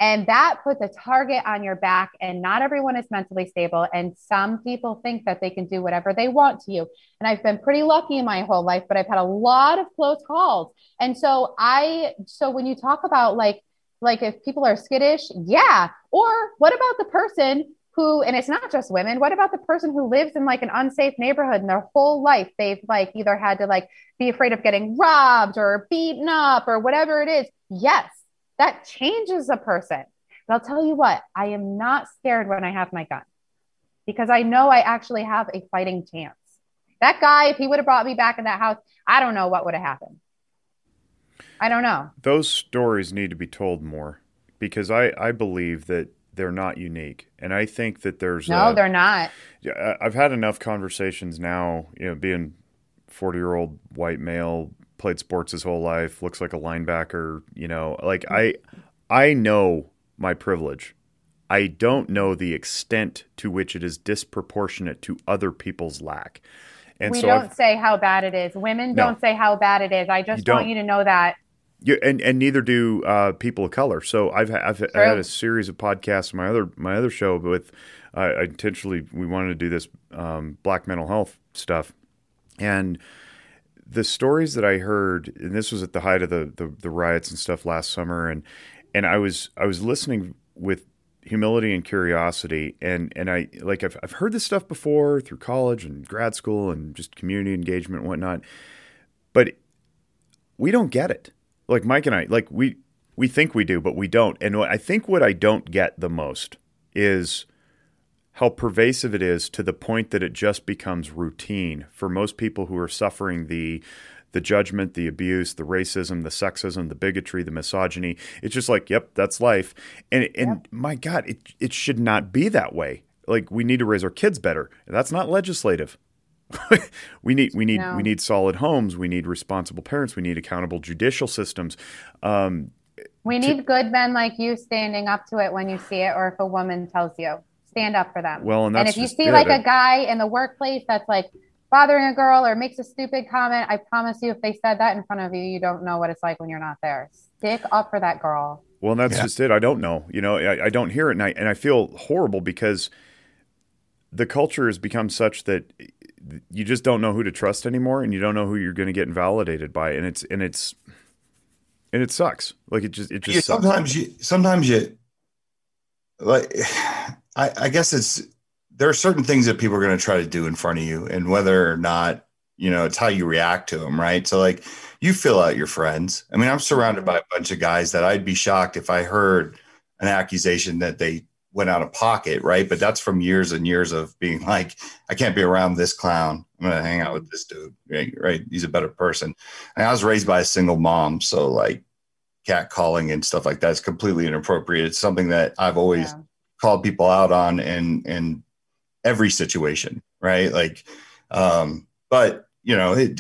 And that puts a target on your back. And not everyone is mentally stable. And some people think that they can do whatever they want to you. And I've been pretty lucky in my whole life, but I've had a lot of close calls. And so I, so when you talk about like, like if people are skittish, yeah. Or what about the person who, and it's not just women, what about the person who lives in like an unsafe neighborhood and their whole life they've like either had to like be afraid of getting robbed or beaten up or whatever it is? Yes that changes a person. But I'll tell you what, I am not scared when I have my gun because I know I actually have a fighting chance. That guy, if he would have brought me back in that house, I don't know what would have happened. I don't know. Those stories need to be told more because I, I believe that they're not unique. And I think that there's no, a, they're not. I've had enough conversations now, you know, being 40 year old white male, played sports his whole life, looks like a linebacker, you know, like I I know my privilege. I don't know the extent to which it is disproportionate to other people's lack. And we so don't I've, say how bad it is. Women no, don't say how bad it is. I just you want you to know that. You, and and neither do uh, people of color. So I've I've had a series of podcasts. My other my other show with uh, intentionally we wanted to do this um, black mental health stuff, and the stories that I heard, and this was at the height of the, the, the riots and stuff last summer, and and I was I was listening with humility and curiosity, and and I like I've I've heard this stuff before through college and grad school and just community engagement and whatnot, but we don't get it. Like Mike and I, like we we think we do, but we don't. And I think what I don't get the most is how pervasive it is to the point that it just becomes routine for most people who are suffering the the judgment, the abuse, the racism, the sexism, the bigotry, the misogyny. It's just like, yep, that's life. And and my God, it it should not be that way. Like we need to raise our kids better. That's not legislative. we need we need no. we need solid homes. We need responsible parents. We need accountable judicial systems. Um, we need to, good men like you standing up to it when you see it, or if a woman tells you stand up for them. Well, and, and if you see like a guy in the workplace that's like bothering a girl or makes a stupid comment, I promise you, if they said that in front of you, you don't know what it's like when you're not there. Stick up for that girl. Well, and that's yeah. just it. I don't know. You know, I, I don't hear it, and I and I feel horrible because the culture has become such that you just don't know who to trust anymore, and you don't know who you're going to get invalidated by, and it's and it's and it sucks. Like it just it just yeah, sometimes you sometimes you like I, I guess it's there are certain things that people are going to try to do in front of you, and whether or not you know it's how you react to them, right? So like you fill out your friends. I mean, I'm surrounded by a bunch of guys that I'd be shocked if I heard an accusation that they went out of pocket, right? But that's from years and years of being like, I can't be around this clown. I'm gonna hang out with this dude, right? Right? He's a better person. And I was raised by a single mom, so like cat calling and stuff like that is completely inappropriate. It's something that I've always yeah called people out on in in every situation, right? Like, um, but you know, it,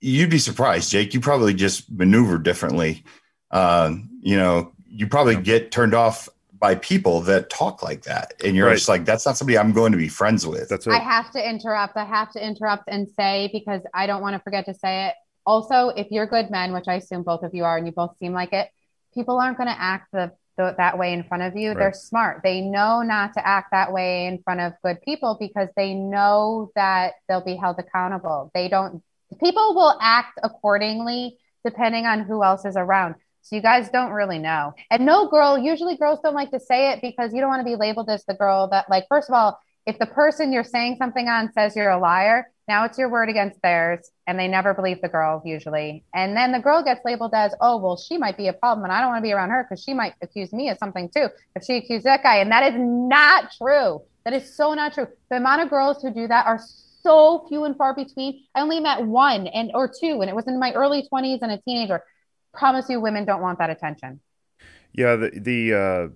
you'd be surprised, Jake. You probably just maneuver differently. Uh, you know, you probably get turned off by people that talk like that, and you're right. just like, that's not somebody I'm going to be friends with. That's right. I have to interrupt. I have to interrupt and say because I don't want to forget to say it. Also, if you're good men, which I assume both of you are, and you both seem like it, people aren't going to act the th- that way in front of you, right. they're smart. They know not to act that way in front of good people because they know that they'll be held accountable. They don't, people will act accordingly depending on who else is around. So you guys don't really know. And no girl, usually girls don't like to say it because you don't want to be labeled as the girl that, like, first of all, if the person you're saying something on says you're a liar, now it's your word against theirs, and they never believe the girl usually. And then the girl gets labeled as, oh, well, she might be a problem, and I don't want to be around her because she might accuse me of something too if she accused that guy. And that is not true. That is so not true. The amount of girls who do that are so few and far between. I only met one and or two, and it was in my early 20s and a teenager. Promise you, women don't want that attention. Yeah, the the uh,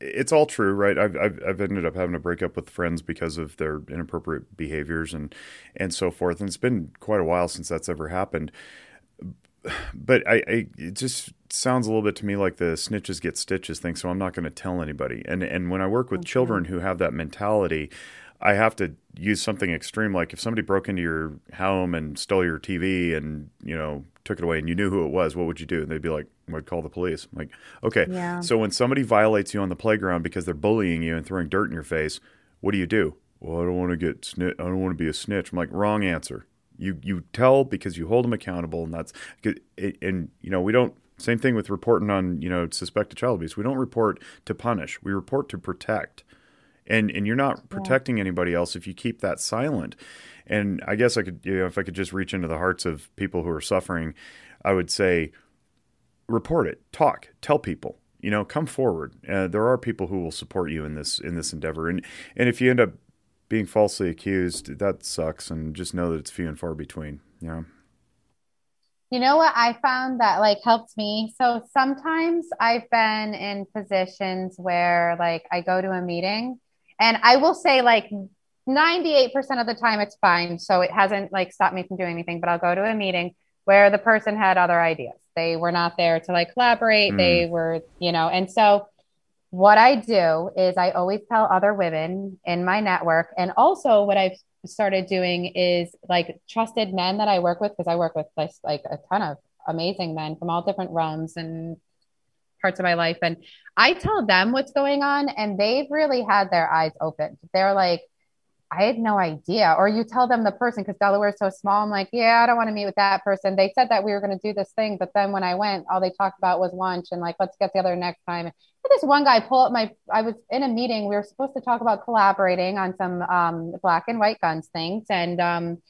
it's all true, right? I've, I've, I've ended up having to break up with friends because of their inappropriate behaviors and and so forth. And it's been quite a while since that's ever happened. But I, I it just sounds a little bit to me like the snitches get stitches thing. So I'm not going to tell anybody. And and when I work with okay. children who have that mentality, I have to use something extreme like if somebody broke into your home and stole your TV and you know took it away and you knew who it was, what would you do? And they'd be like, I'd call the police. I'm like, okay. Yeah. So when somebody violates you on the playground because they're bullying you and throwing dirt in your face, what do you do? Well, I don't want to get snitch. I don't want to be a snitch. I'm like, wrong answer. You you tell because you hold them accountable, and that's and you know we don't. Same thing with reporting on you know suspected child abuse. We don't report to punish. We report to protect and and you're not protecting yeah. anybody else if you keep that silent. And I guess I could, you know, if I could just reach into the hearts of people who are suffering, I would say, report it, talk, tell people. You know, come forward. Uh, there are people who will support you in this in this endeavor, and and if you end up being falsely accused, that sucks. And just know that it's few and far between. You know. You know what I found that like helped me? So sometimes I've been in positions where like I go to a meeting and I will say like 98% of the time it's fine. So it hasn't like stopped me from doing anything, but I'll go to a meeting where the person had other ideas. They were not there to like collaborate. Mm. They were, you know, and so what I do is I always tell other women in my network, and also what I've started doing is like trusted men that I work with because I work with like, like a ton of amazing men from all different realms and parts of my life. And I tell them what's going on, and they've really had their eyes opened. They're like, I had no idea. Or you tell them the person because Delaware is so small. I'm like, yeah, I don't want to meet with that person. They said that we were going to do this thing, but then when I went, all they talked about was lunch and like, let's get together next time. And this one guy pull up my. I was in a meeting. We were supposed to talk about collaborating on some um, black and white guns things, and um,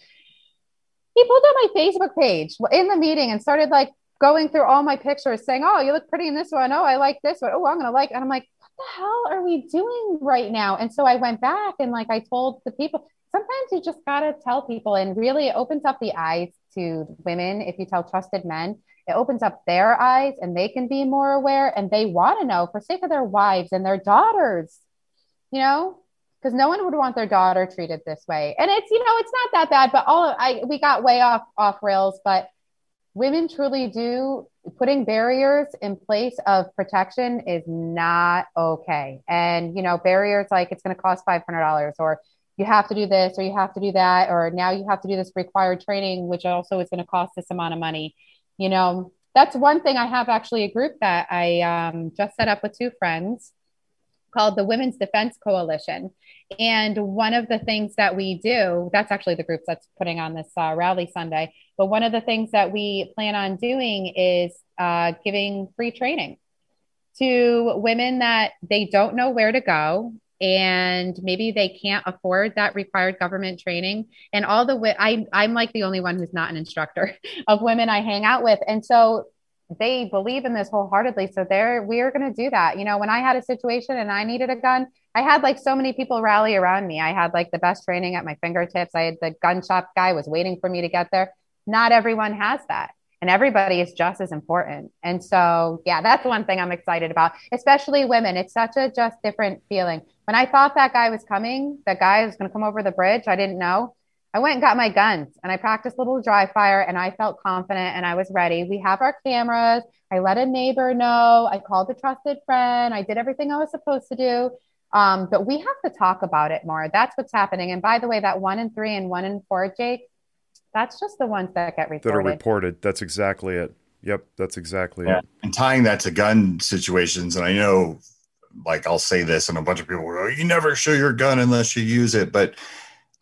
he pulled up my Facebook page in the meeting and started like going through all my pictures, saying, "Oh, you look pretty in this one. Oh, I like this one. Oh, I'm gonna like." And I'm like, the hell are we doing right now? And so I went back and like I told the people, sometimes you just gotta tell people and really it opens up the eyes to women if you tell trusted men. It opens up their eyes and they can be more aware and they want to know for sake of their wives and their daughters, you know, because no one would want their daughter treated this way. And it's, you know, it's not that bad, but all I we got way off off rails, but women truly do putting barriers in place of protection is not okay. And, you know, barriers like it's going to cost $500 or you have to do this or you have to do that, or now you have to do this required training, which also is going to cost this amount of money. You know, that's one thing I have actually a group that I um, just set up with two friends called the Women's Defense Coalition. And one of the things that we do, that's actually the group that's putting on this uh, rally Sunday. But one of the things that we plan on doing is uh, giving free training to women that they don't know where to go and maybe they can't afford that required government training and all the I, i'm like the only one who's not an instructor of women i hang out with and so they believe in this wholeheartedly. So there, we are going to do that. You know, when I had a situation and I needed a gun, I had like so many people rally around me. I had like the best training at my fingertips. I had the gun shop guy was waiting for me to get there. Not everyone has that. And everybody is just as important. And so, yeah, that's one thing I'm excited about, especially women. It's such a just different feeling. When I thought that guy was coming, that guy was going to come over the bridge, I didn't know I went and got my guns and I practiced a little dry fire and I felt confident and I was ready. We have our cameras. I let a neighbor know. I called a trusted friend. I did everything I was supposed to do. Um, but we have to talk about it more. That's what's happening. And by the way, that one in three and one in four, Jake, that's just the ones that get reported. That are reported. That's exactly it. Yep, that's exactly yeah. it. And tying that to gun situations, and I know, like I'll say this, and a bunch of people will go, "You never show your gun unless you use it," but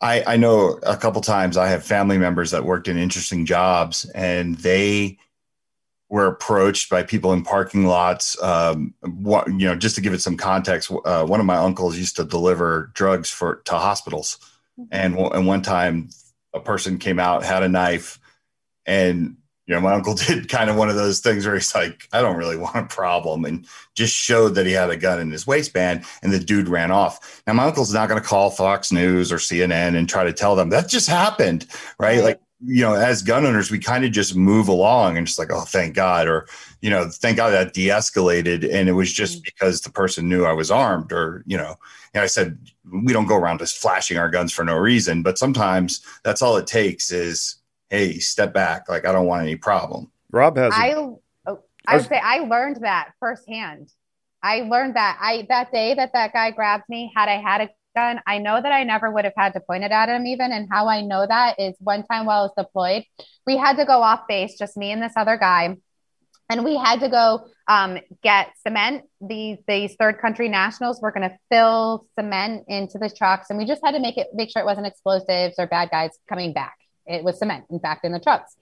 I, I know a couple times I have family members that worked in interesting jobs and they were approached by people in parking lots. Um, what, you know, just to give it some context, uh, one of my uncles used to deliver drugs for to hospitals, mm-hmm. and and one time a person came out had a knife, and you know, my uncle did kind of one of those things where he's like, I don't really want a problem, and just showed that he had a gun in his waistband, and the dude ran off. Now, my uncle's not going to call Fox News or CNN and try to tell them that just happened, right? Like, you know, as gun owners, we kind of just move along and just like, oh, thank God, or, you know, thank God that de escalated. And it was just mm. because the person knew I was armed, or, you know, and I said, we don't go around just flashing our guns for no reason. But sometimes that's all it takes is hey, step back. Like I don't want any problem. Rob has. I oh, I would say I learned that firsthand. I learned that I that day that that guy grabbed me. Had I had a gun, I know that I never would have had to point it at him. Even and how I know that is one time while I was deployed, we had to go off base, just me and this other guy. And we had to go um, get cement. These these third country nationals were going to fill cement into the trucks, and we just had to make it make sure it wasn't explosives or bad guys coming back. It was cement, in fact, in the trucks.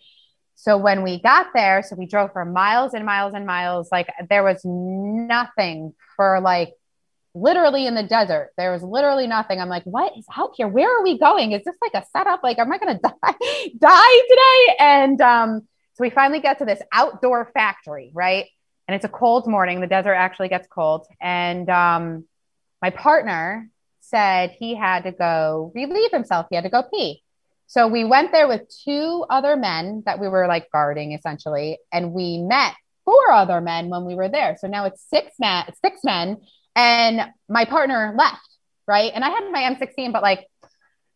So when we got there, so we drove for miles and miles and miles, like there was nothing for like literally in the desert. There was literally nothing. I'm like, what is out here? Where are we going? Is this like a setup? Like, am I to die, die today? And um, so we finally get to this outdoor factory, right? And it's a cold morning. The desert actually gets cold. And um, my partner said he had to go relieve himself. He had to go pee. So we went there with two other men that we were like guarding essentially, and we met four other men when we were there. So now it's six men, six men, and my partner left, right? And I had my M16, but like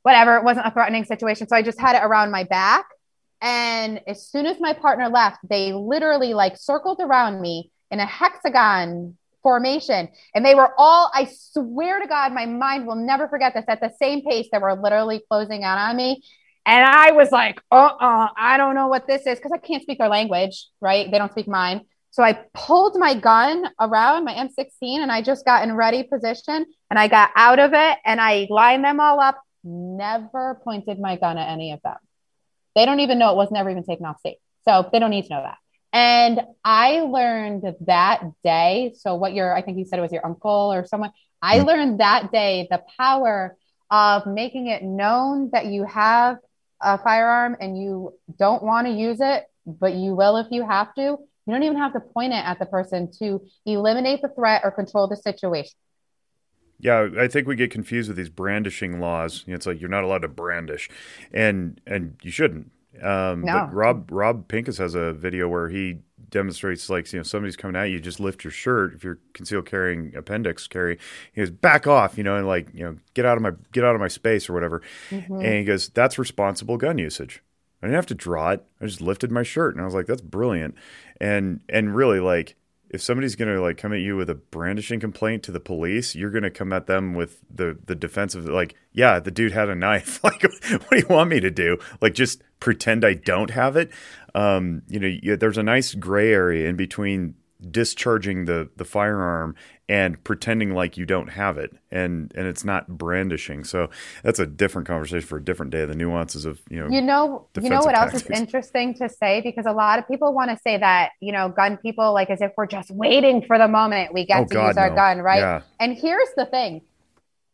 whatever, it wasn't a threatening situation. So I just had it around my back. And as soon as my partner left, they literally like circled around me in a hexagon formation. And they were all, I swear to God, my mind will never forget this at the same pace. They were literally closing out on me. And I was like, uh uh I don't know what this is because I can't speak their language, right? They don't speak mine. So I pulled my gun around my M16 and I just got in ready position and I got out of it and I lined them all up. Never pointed my gun at any of them. They don't even know it was never even taken off state. So they don't need to know that. And I learned that day. So what your, I think you said it was your uncle or someone. I mm-hmm. learned that day the power of making it known that you have a firearm and you don't want to use it, but you will if you have to you don't even have to point it at the person to eliminate the threat or control the situation. Yeah, I think we get confused with these brandishing laws. It's like you're not allowed to brandish, and and you shouldn't. Um, no. But Rob Rob Pincus has a video where he demonstrates like you know somebody's coming at you, just lift your shirt if you're concealed carrying appendix carry. He goes back off, you know, and like you know get out of my get out of my space or whatever. Mm-hmm. And he goes that's responsible gun usage. I didn't have to draw it. I just lifted my shirt and I was like, that's brilliant. And and really like if somebody's gonna like come at you with a brandishing complaint to the police, you're gonna come at them with the the defense of like, yeah, the dude had a knife. like, what do you want me to do? Like, just pretend I don't have it? Um, you know, you, there's a nice gray area in between discharging the the firearm and pretending like you don't have it and and it's not brandishing so that's a different conversation for a different day the nuances of you know you know you know what tactics. else is interesting to say because a lot of people want to say that you know gun people like as if we're just waiting for the moment we get oh, to God, use our no. gun right yeah. and here's the thing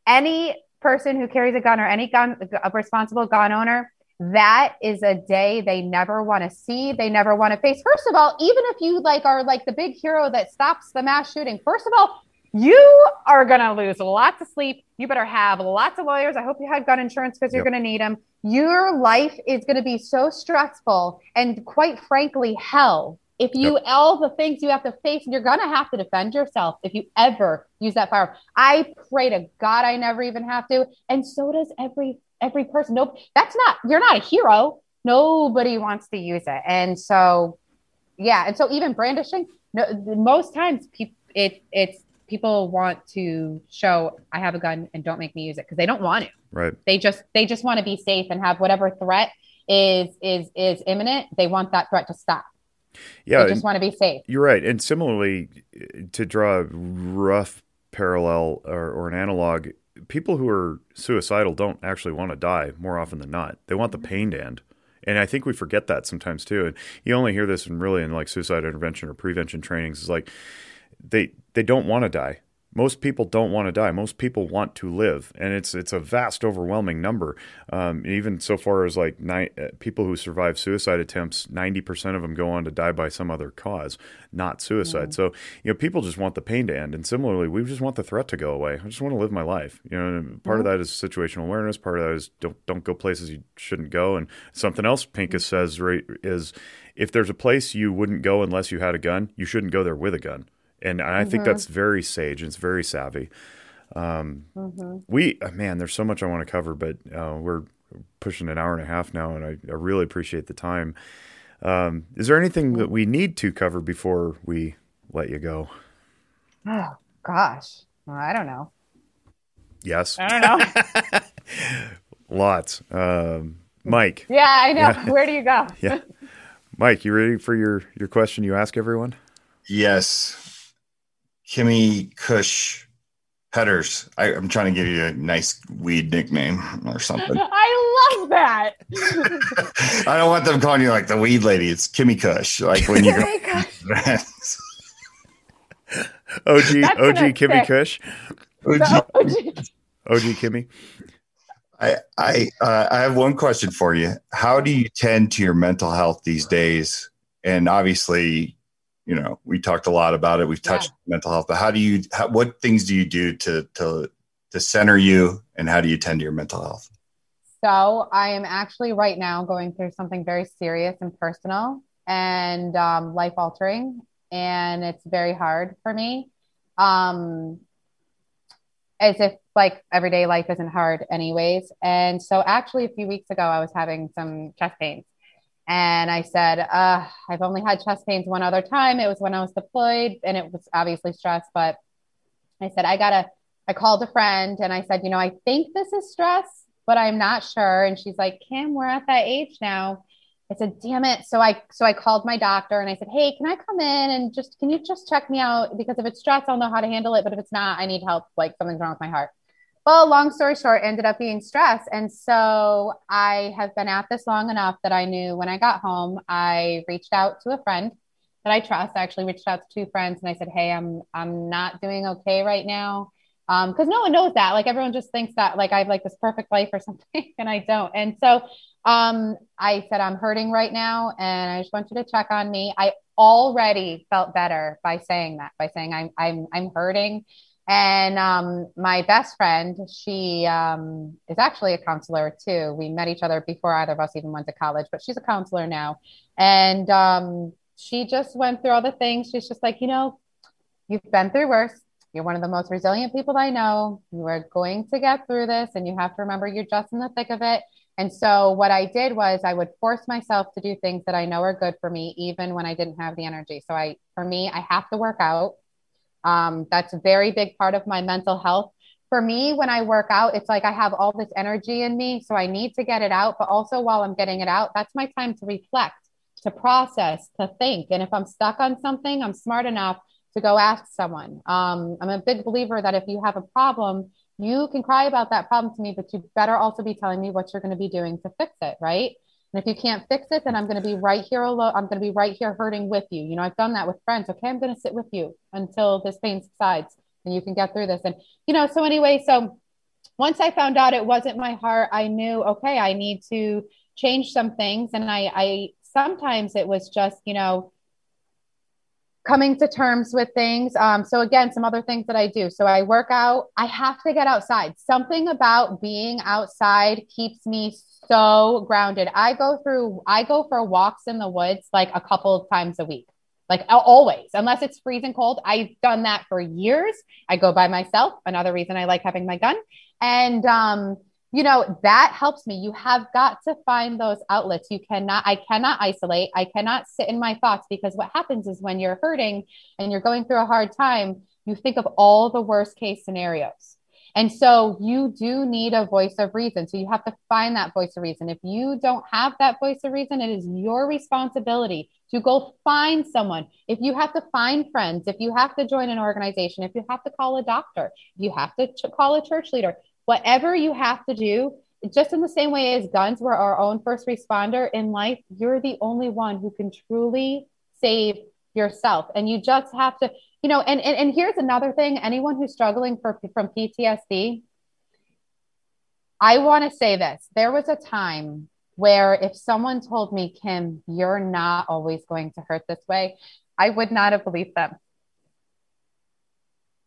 any person who carries a gun or any gun a responsible gun owner that is a day they never want to see they never want to face. First of all even if you like are like the big hero that stops the mass shooting first of all you are going to lose lots of sleep. You better have lots of lawyers. I hope you have gun insurance because you're going to need them your life is going to be so stressful and quite frankly hell. If you yep. all the things you have to face you're going to have to defend yourself if you ever use that firearm. I pray to god i never even have to and so does every every person. Nope, that's not. You're not a hero. Nobody wants to use it, and so yeah, and so even brandishing. No, most times people it it's people want to show I have a gun and don't make me use it because they don't want to. Right. They just they just want to be safe and have whatever threat is is is imminent. They want that threat to stop. Yeah, they just want to be safe. You're right. And similarly, eh, to draw a rough parallel or, or an analog, people who are suicidal don't actually want to die more often than not. They want the mm-hmm. pain to end. And I think we forget that sometimes too. And you only hear this in really in like suicide intervention or prevention trainings is like they they don't want to die most people don't want to die. Most people want to live, and it's it's a vast, overwhelming number. Um, even so far as like ni- uh, people who survive suicide attempts, ninety percent of them go on to die by some other cause, not suicide. Mm. So you know, people just want the pain to end, and similarly, we just want the threat to go away. I just want to live my life. You know, part mm. of mm-hmm. that is situational awareness. Part of that is don't don't go places you shouldn't go. And something else Pincus mm. says right is if there's a place you wouldn't go unless you had a gun, you shouldn't go there with a gun and I mm-hmm. think that's very sage and it's very savvy. Um, mm-hmm. We uh, man, there's so much I want to cover, but uh, we're pushing an hour and a half now, and I, I really appreciate the time. Um, is there anything that we need to cover before we let you go? Oh gosh, well, I don't know. Yes, I don't know. Lots. Um, Mike. Yeah, I know. Yeah. Where do you go? yeah, Mike, you ready for your your question? You ask everyone. Yes. Kimmy Kush Petters. I, am trying to give you a nice weed nickname or something. I love that. I don't want them calling you like the weed lady. It's Kimmy Kush. Like when you go. OG OG Kimmy Kush. OG. OG Kimmy. I I uh, I have one question for you. How do you tend to your mental health these days? And obviously, you know we talked a lot about it. We've touched yeah. mental health but how do you how, what things do you do to to to center you and how do you tend to your mental health? So i am actually right now going through something very serious and personal and um, life altering and it's very hard for me. Um, as if like everyday life isn't hard anyways. And so actually a few weeks ago i was having some chest pains And I said, uh, I've only had chest pains one other time. It was when I was deployed and it was obviously stress. But I said, I gotta, I called a friend and I said, you know, I think this is stress, but I'm not sure. And she's like, Kim, we're at that age now. I said, damn it. So I so I called my doctor and I said, Hey, can I come in and just can you just check me out? Because if it's stress, I'll know how to handle it. But if it's not, I need help. Like something's wrong with my heart. Well, long story short, ended up being stress. And so I have been at this long enough that I knew when I got home, I reached out to a friend that I trust. I actually reached out to two friends and I said, Hey, I'm I'm not doing okay right now. Um, because no one knows that. Like everyone just thinks that like I have like this perfect life or something, and I don't. And so um, I said, I'm hurting right now and I just want you to check on me. I already felt better by saying that, by saying I'm, I'm, I'm hurting. And um, my best friend, she um, is actually a counselor too. We met each other before either of us even went to college, but she's a counselor now. And um, she just went through all the things. She's just like, you know, you've been through worse. You're one of the most resilient people I know. You are going to get through this, and you have to remember you're just in the thick of it. And so what I did was I would force myself to do things that I know are good for me, even when I didn't have the energy. So I, for me, I have to work out. Um, that's a very big part of my mental health. For me, when I work out, it's like I have all this energy in me. So I need to get it out. But also while I'm getting it out, that's my time to reflect, to process, to think. And if I'm stuck on something, I'm smart enough to go ask someone. Um, I'm a big believer that if you have a problem, you can cry about that problem to me, but you better also be telling me what you're going to be doing to fix it, right? And if you can't fix it, then I'm going to be right here alone. I'm going to be right here hurting with you. You know, I've done that with friends. Okay, I'm going to sit with you until this pain subsides and you can get through this. And, you know, so anyway, so once I found out it wasn't my heart, I knew, okay, I need to change some things. And I, I sometimes it was just, you know, coming to terms with things. Um, so again, some other things that I do. So I work out. I have to get outside. Something about being outside keeps me so grounded. I go through. I go for walks in the woods like a couple of times a week. Like always, unless it's freezing cold. I've done that for years. I go by myself. Another reason I like having my gun. And um, you know that helps me. You have got to find those outlets. You cannot i cannot isolate. I cannot sit in my thoughts because what happens is when you're hurting and you're going through a hard time you think of all the worst case scenarios. And so you do need a voice of reason. So you have to find that voice of reason. If you don't have that voice of reason it is your responsibility to go find someone. If you have to find friends if you have to join an organization if you have to call a doctor if you have to ch- call a church leader whatever you have to do, just in the same way as guns were our own first responder in life, you're the only one who can truly save yourself. And you just have to, you know, and, and, and here's another thing anyone who's struggling for, from PTSD, I want to say this. There was a time where if someone told me, Kim, you're not always going to hurt this way, I would not have believed them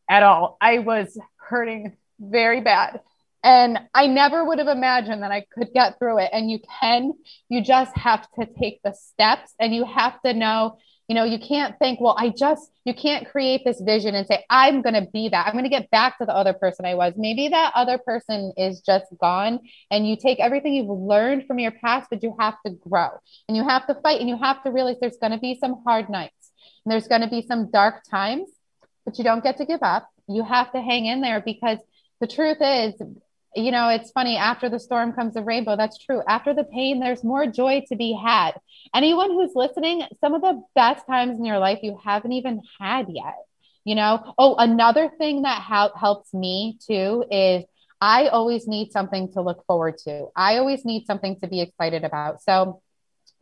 at all. I was hurting very bad. And I never would have imagined that I could get through it. And you can, you just have to take the steps and you have to know, you know, you can't think, well, I just, you can't create this vision and say, I'm going to be that. I'm going to get back to the other person I was. Maybe that other person is just gone and you take everything you've learned from your past, but you have to grow and you have to fight and you have to realize there's going to be some hard nights and there's going to be some dark times, but you don't get to give up. You have to hang in there because the truth is you know, it's funny after the storm comes the rainbow. That's true. After the pain, there's more joy to be had. Anyone who's listening, some of the best times in your life you haven't even had yet. You know, oh, another thing that ha- helps me too is I always need something to look forward to. I always need something to be excited about. So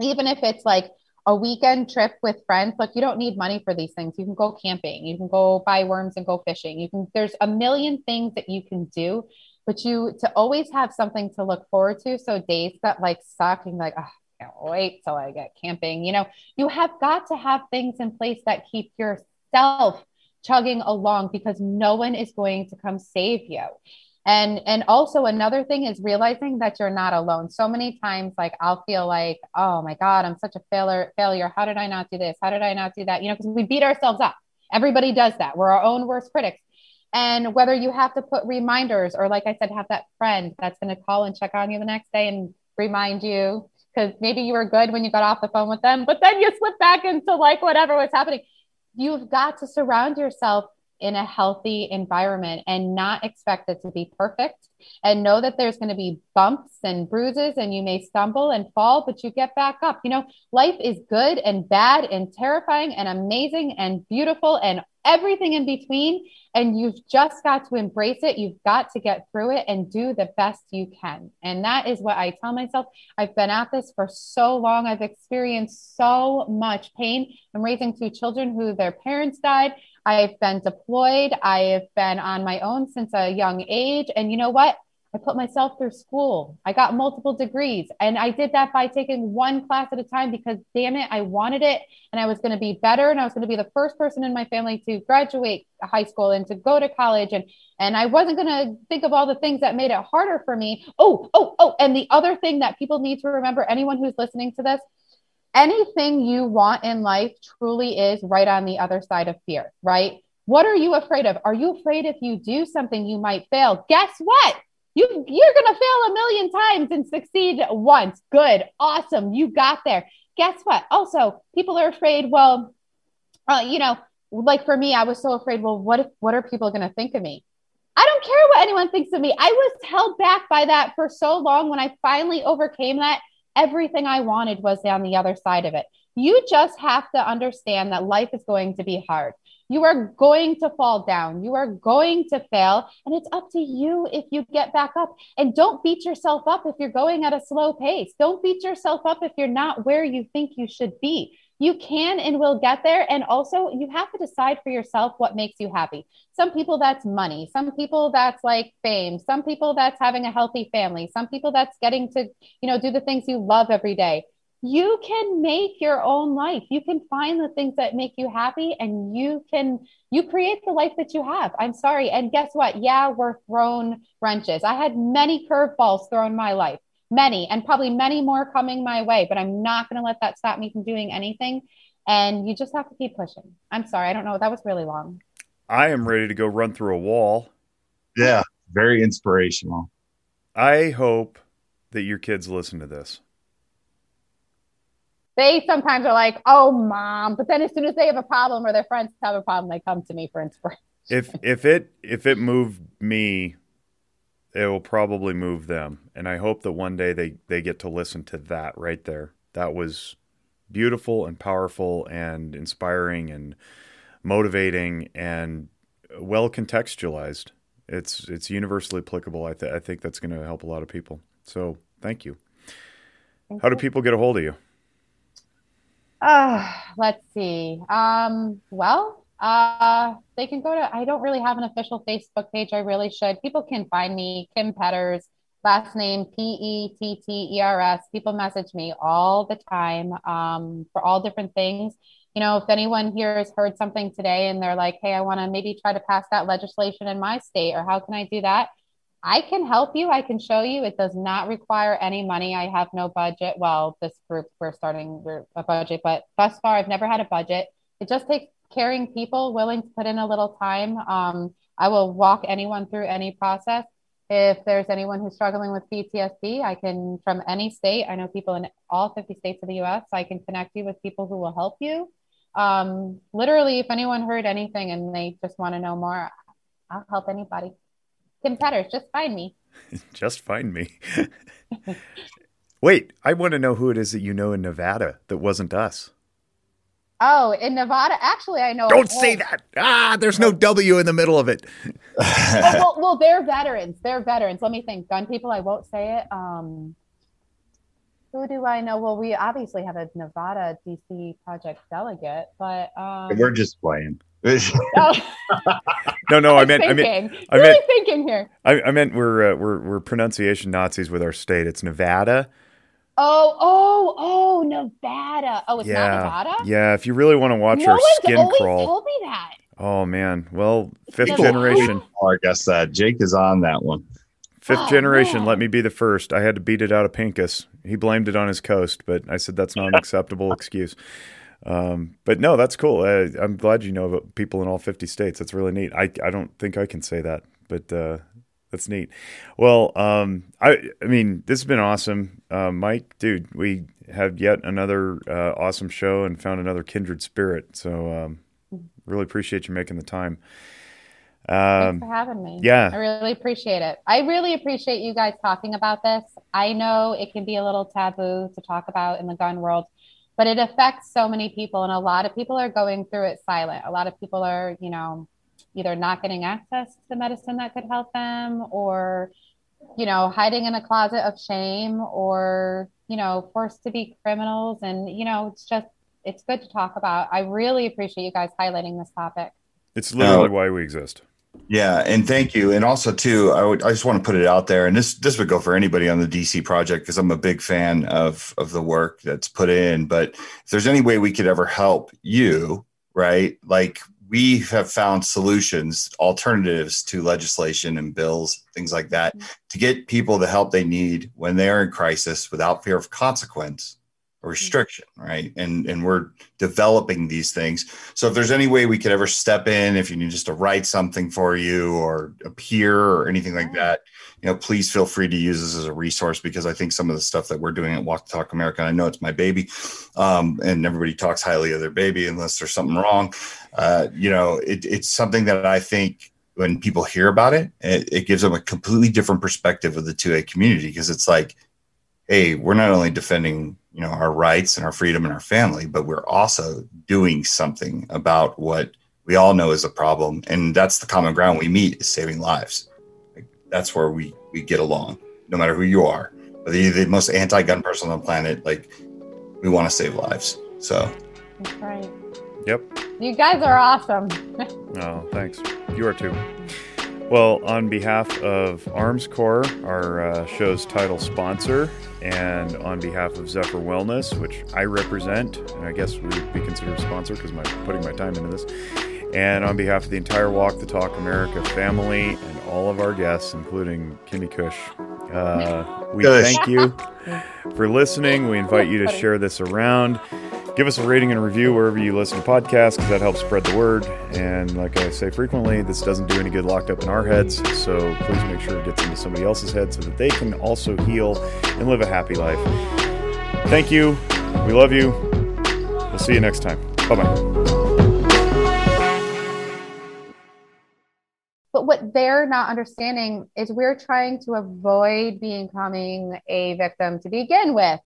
even if it's like a weekend trip with friends, look, you don't need money for these things. You can go camping, you can go buy worms and go fishing. You can, there's a million things that you can do but you to always have something to look forward to. So days that like suck and like, oh, I can't wait till I get camping. You know, you have got to have things in place that keep yourself chugging along because no one is going to come save you. And and also another thing is realizing that you're not alone. So many times like I'll feel like, oh my God, I'm such a failure, failure. How did I not do this? How did I not do that? You know, because we beat ourselves up. Everybody does that. We're our own worst critics. And whether you have to put reminders or, like I said, have that friend that's going to call and check on you the next day and remind you. because maybe you were good when you got off the phone with them, but then you slip back into like whatever was happening. You've got to surround yourself in a healthy environment and not expect it to be perfect and know that there's going to be bumps and bruises and you may stumble and fall but you get back up you know life is good and bad and terrifying and amazing and beautiful and everything in between and you've just got to embrace it you've got to get through it and do the best you can and that is what i tell myself i've been at this for so long i've experienced so much pain i'm raising two children who their parents died I've been deployed. I have been on my own since a young age. And you know what? I put myself through school. I got multiple degrees. And I did that by taking one class at a time because, damn it, I wanted it. And I was going to be better. And I was going to be the first person in my family to graduate high school and to go to college. And, and I wasn't going to think of all the things that made it harder for me. Oh, oh, oh. And the other thing that people need to remember anyone who's listening to this, anything you want in life truly is right on the other side of fear, right? What are you afraid of? Are you afraid if you do something, you might fail? Guess what? You, you're to fail a million times and succeed once. Good. Awesome. You got there. Guess what? Also, people are afraid, well, uh, you know, like for me, I was so afraid, well, what if, what are people to think of me? I don't care what anyone thinks of me. I was held back by that for so long. When I finally overcame that, everything I wanted was on the other side of it. You just have to understand that life is going to be hard. You are going to fall down. You are going to fail. And it's up to you if you get back up. And don't beat yourself up if you're going at a slow pace. Don't beat yourself up if you're not where you think you should be you can and will get there. And also, you have to decide for yourself what makes you happy. Some people that's money, some people that's like fame, some people that's having a healthy family, some people that's getting to, you know, do the things you love every day. You can make your own life. You can find the things that make you happy and you can you create the life that you have. I'm sorry. And guess what? Yeah, we're thrown wrenches. I had many curveballs thrown my life many and probably many more coming my way, but I'm not going to let that stop me from doing anything. And you just have to keep pushing. I'm sorry. I don't know. That was really long. I am ready to go run through a wall. Yeah, very inspirational. I hope that your kids listen to this. They sometimes are like, "Oh, mom," but then as soon as they have a problem or their friends have a problem, they come to me for inspiration. If if it if it moved me it will probably move them. And I hope that one day they, they get to listen to that right there. That was beautiful and powerful and inspiring and motivating and well contextualized. It's it's universally applicable. I, th- I think that's going to help a lot of people. So thank you. Thank How you. do people get a hold of you? Uh, let's see. Um, well, uh, they can go to, I don't really have an official Facebook page. I really should. People can find me, Kim Petters, last name P E T T E R S. People message me all the time um, for all different things. You know, if anyone here has heard something today and they're like, hey, I want to maybe try to pass that legislation in my state, or how can I do that? I can help you. I can show you. It does not require any money. I have no budget. Well, this group, we're starting we're a budget, but thus far, I've never had a budget. It just takes caring people willing to put in a little time. Um, I will walk anyone through any process. If there's anyone who's struggling with PTSD, I can, from any state, I know people in all 50 states of the US, I can connect you with people who will help you. Um, literally, if anyone heard anything and they just want to know more, I'll help anybody. Kim Petters, just find me. just find me. Wait, I want to know who it is that you know in Nevada that wasn't us. Oh, in Nevada, actually, I know. Don't say that. Ah, there's no W in the middle of it. well, well, well, they're veterans. They're veterans. Let me think. Gun people. I won't say it. Um, who do I know? Well, we obviously have a Nevada DC project delegate, but um, we're just playing. oh. no, no, I, I meant, thinking. I meant, I really meant, thinking here. I, I meant we're uh, we're we're pronunciation Nazis with our state. It's Nevada. Oh, oh, oh, Nevada. Oh, it's yeah. not Nevada. Yeah, if you really want to watch no our skin always crawl. Told me that. Oh man, well, fifth generation. Oh, I guess that Jake is on that one. Fifth oh, generation. Man. Let me be the first. I had to beat it out of Pincus. He blamed it on his coast, but I said that's not an acceptable excuse. Um, but no, that's cool. Uh, I'm glad you know about people in all 50 states. That's really neat. I I don't think I can say that, but uh, That's neat. Well, um, I, I mean, this has been awesome, uh, Mike, dude. We had yet another uh, awesome show and found another kindred spirit. So, um, really appreciate you making the time. Um, Thanks for having me. Yeah, I really appreciate it. I really appreciate you guys talking about this. I know it can be a little taboo to talk about in the gun world, but it affects so many people, and a lot of people are going through it silent. A lot of people are, you know, either not getting access to the medicine that could help them, or you know, hiding in a closet of shame, or you know, forced to be criminals. And you know, it's just it's good to talk about. I really appreciate you guys highlighting this topic. It's literally why we exist. Yeah, and thank you. And also too, I would I just want to put it out there, and this this would go for anybody on the DC project because I'm a big fan of of the work that's put in. But if there's any way we could ever help you, right? Like we have found solutions, alternatives to legislation and bills, things like that, mm-hmm. to get people the help they need when they are in crisis without fear of consequence or restriction, right? And and we're developing these things. So if there's any way we could ever step in, if you need just to write something for you or appear or anything like that, you know, please feel free to use this as a resource because I think some of the stuff that we're doing at Walk the Talk America, I know it's my baby, um, and everybody talks highly of their baby unless there's something wrong. Uh, you know, it, it's something that I think when people hear about it, it, it gives them a completely different perspective of the 2A community because it's like, hey, we're not only defending you know our rights and our freedom and our family but we're also doing something about what we all know is a problem and that's the common ground we meet is saving lives. Like, that's where we we get along no matter who you are. Whether you're the most anti-gun person on the planet like we want to save lives so. That's right. Yep. You guys are awesome. Oh thanks. You are too well, on behalf of Armscor, our uh, show's title sponsor, and on behalf of Zephyr Wellness, which I represent, and I guess we'd be considered a sponsor because I'm putting my time into this, and on behalf of the entire Walk the Talk America family and all of our guests, including Kimmy Kush, uh, we thank you for listening. We invite you to share this around. Give us a rating and review wherever you listen to podcasts because that helps spread the word. And like I say frequently, this doesn't do any good locked up in our heads. So please make sure it gets into somebody else's head so that they can also heal and live a happy life. Thank you. We love you. We'll see you next time. Bye bye. But what they're not understanding is we're trying to avoid becoming a victim to begin with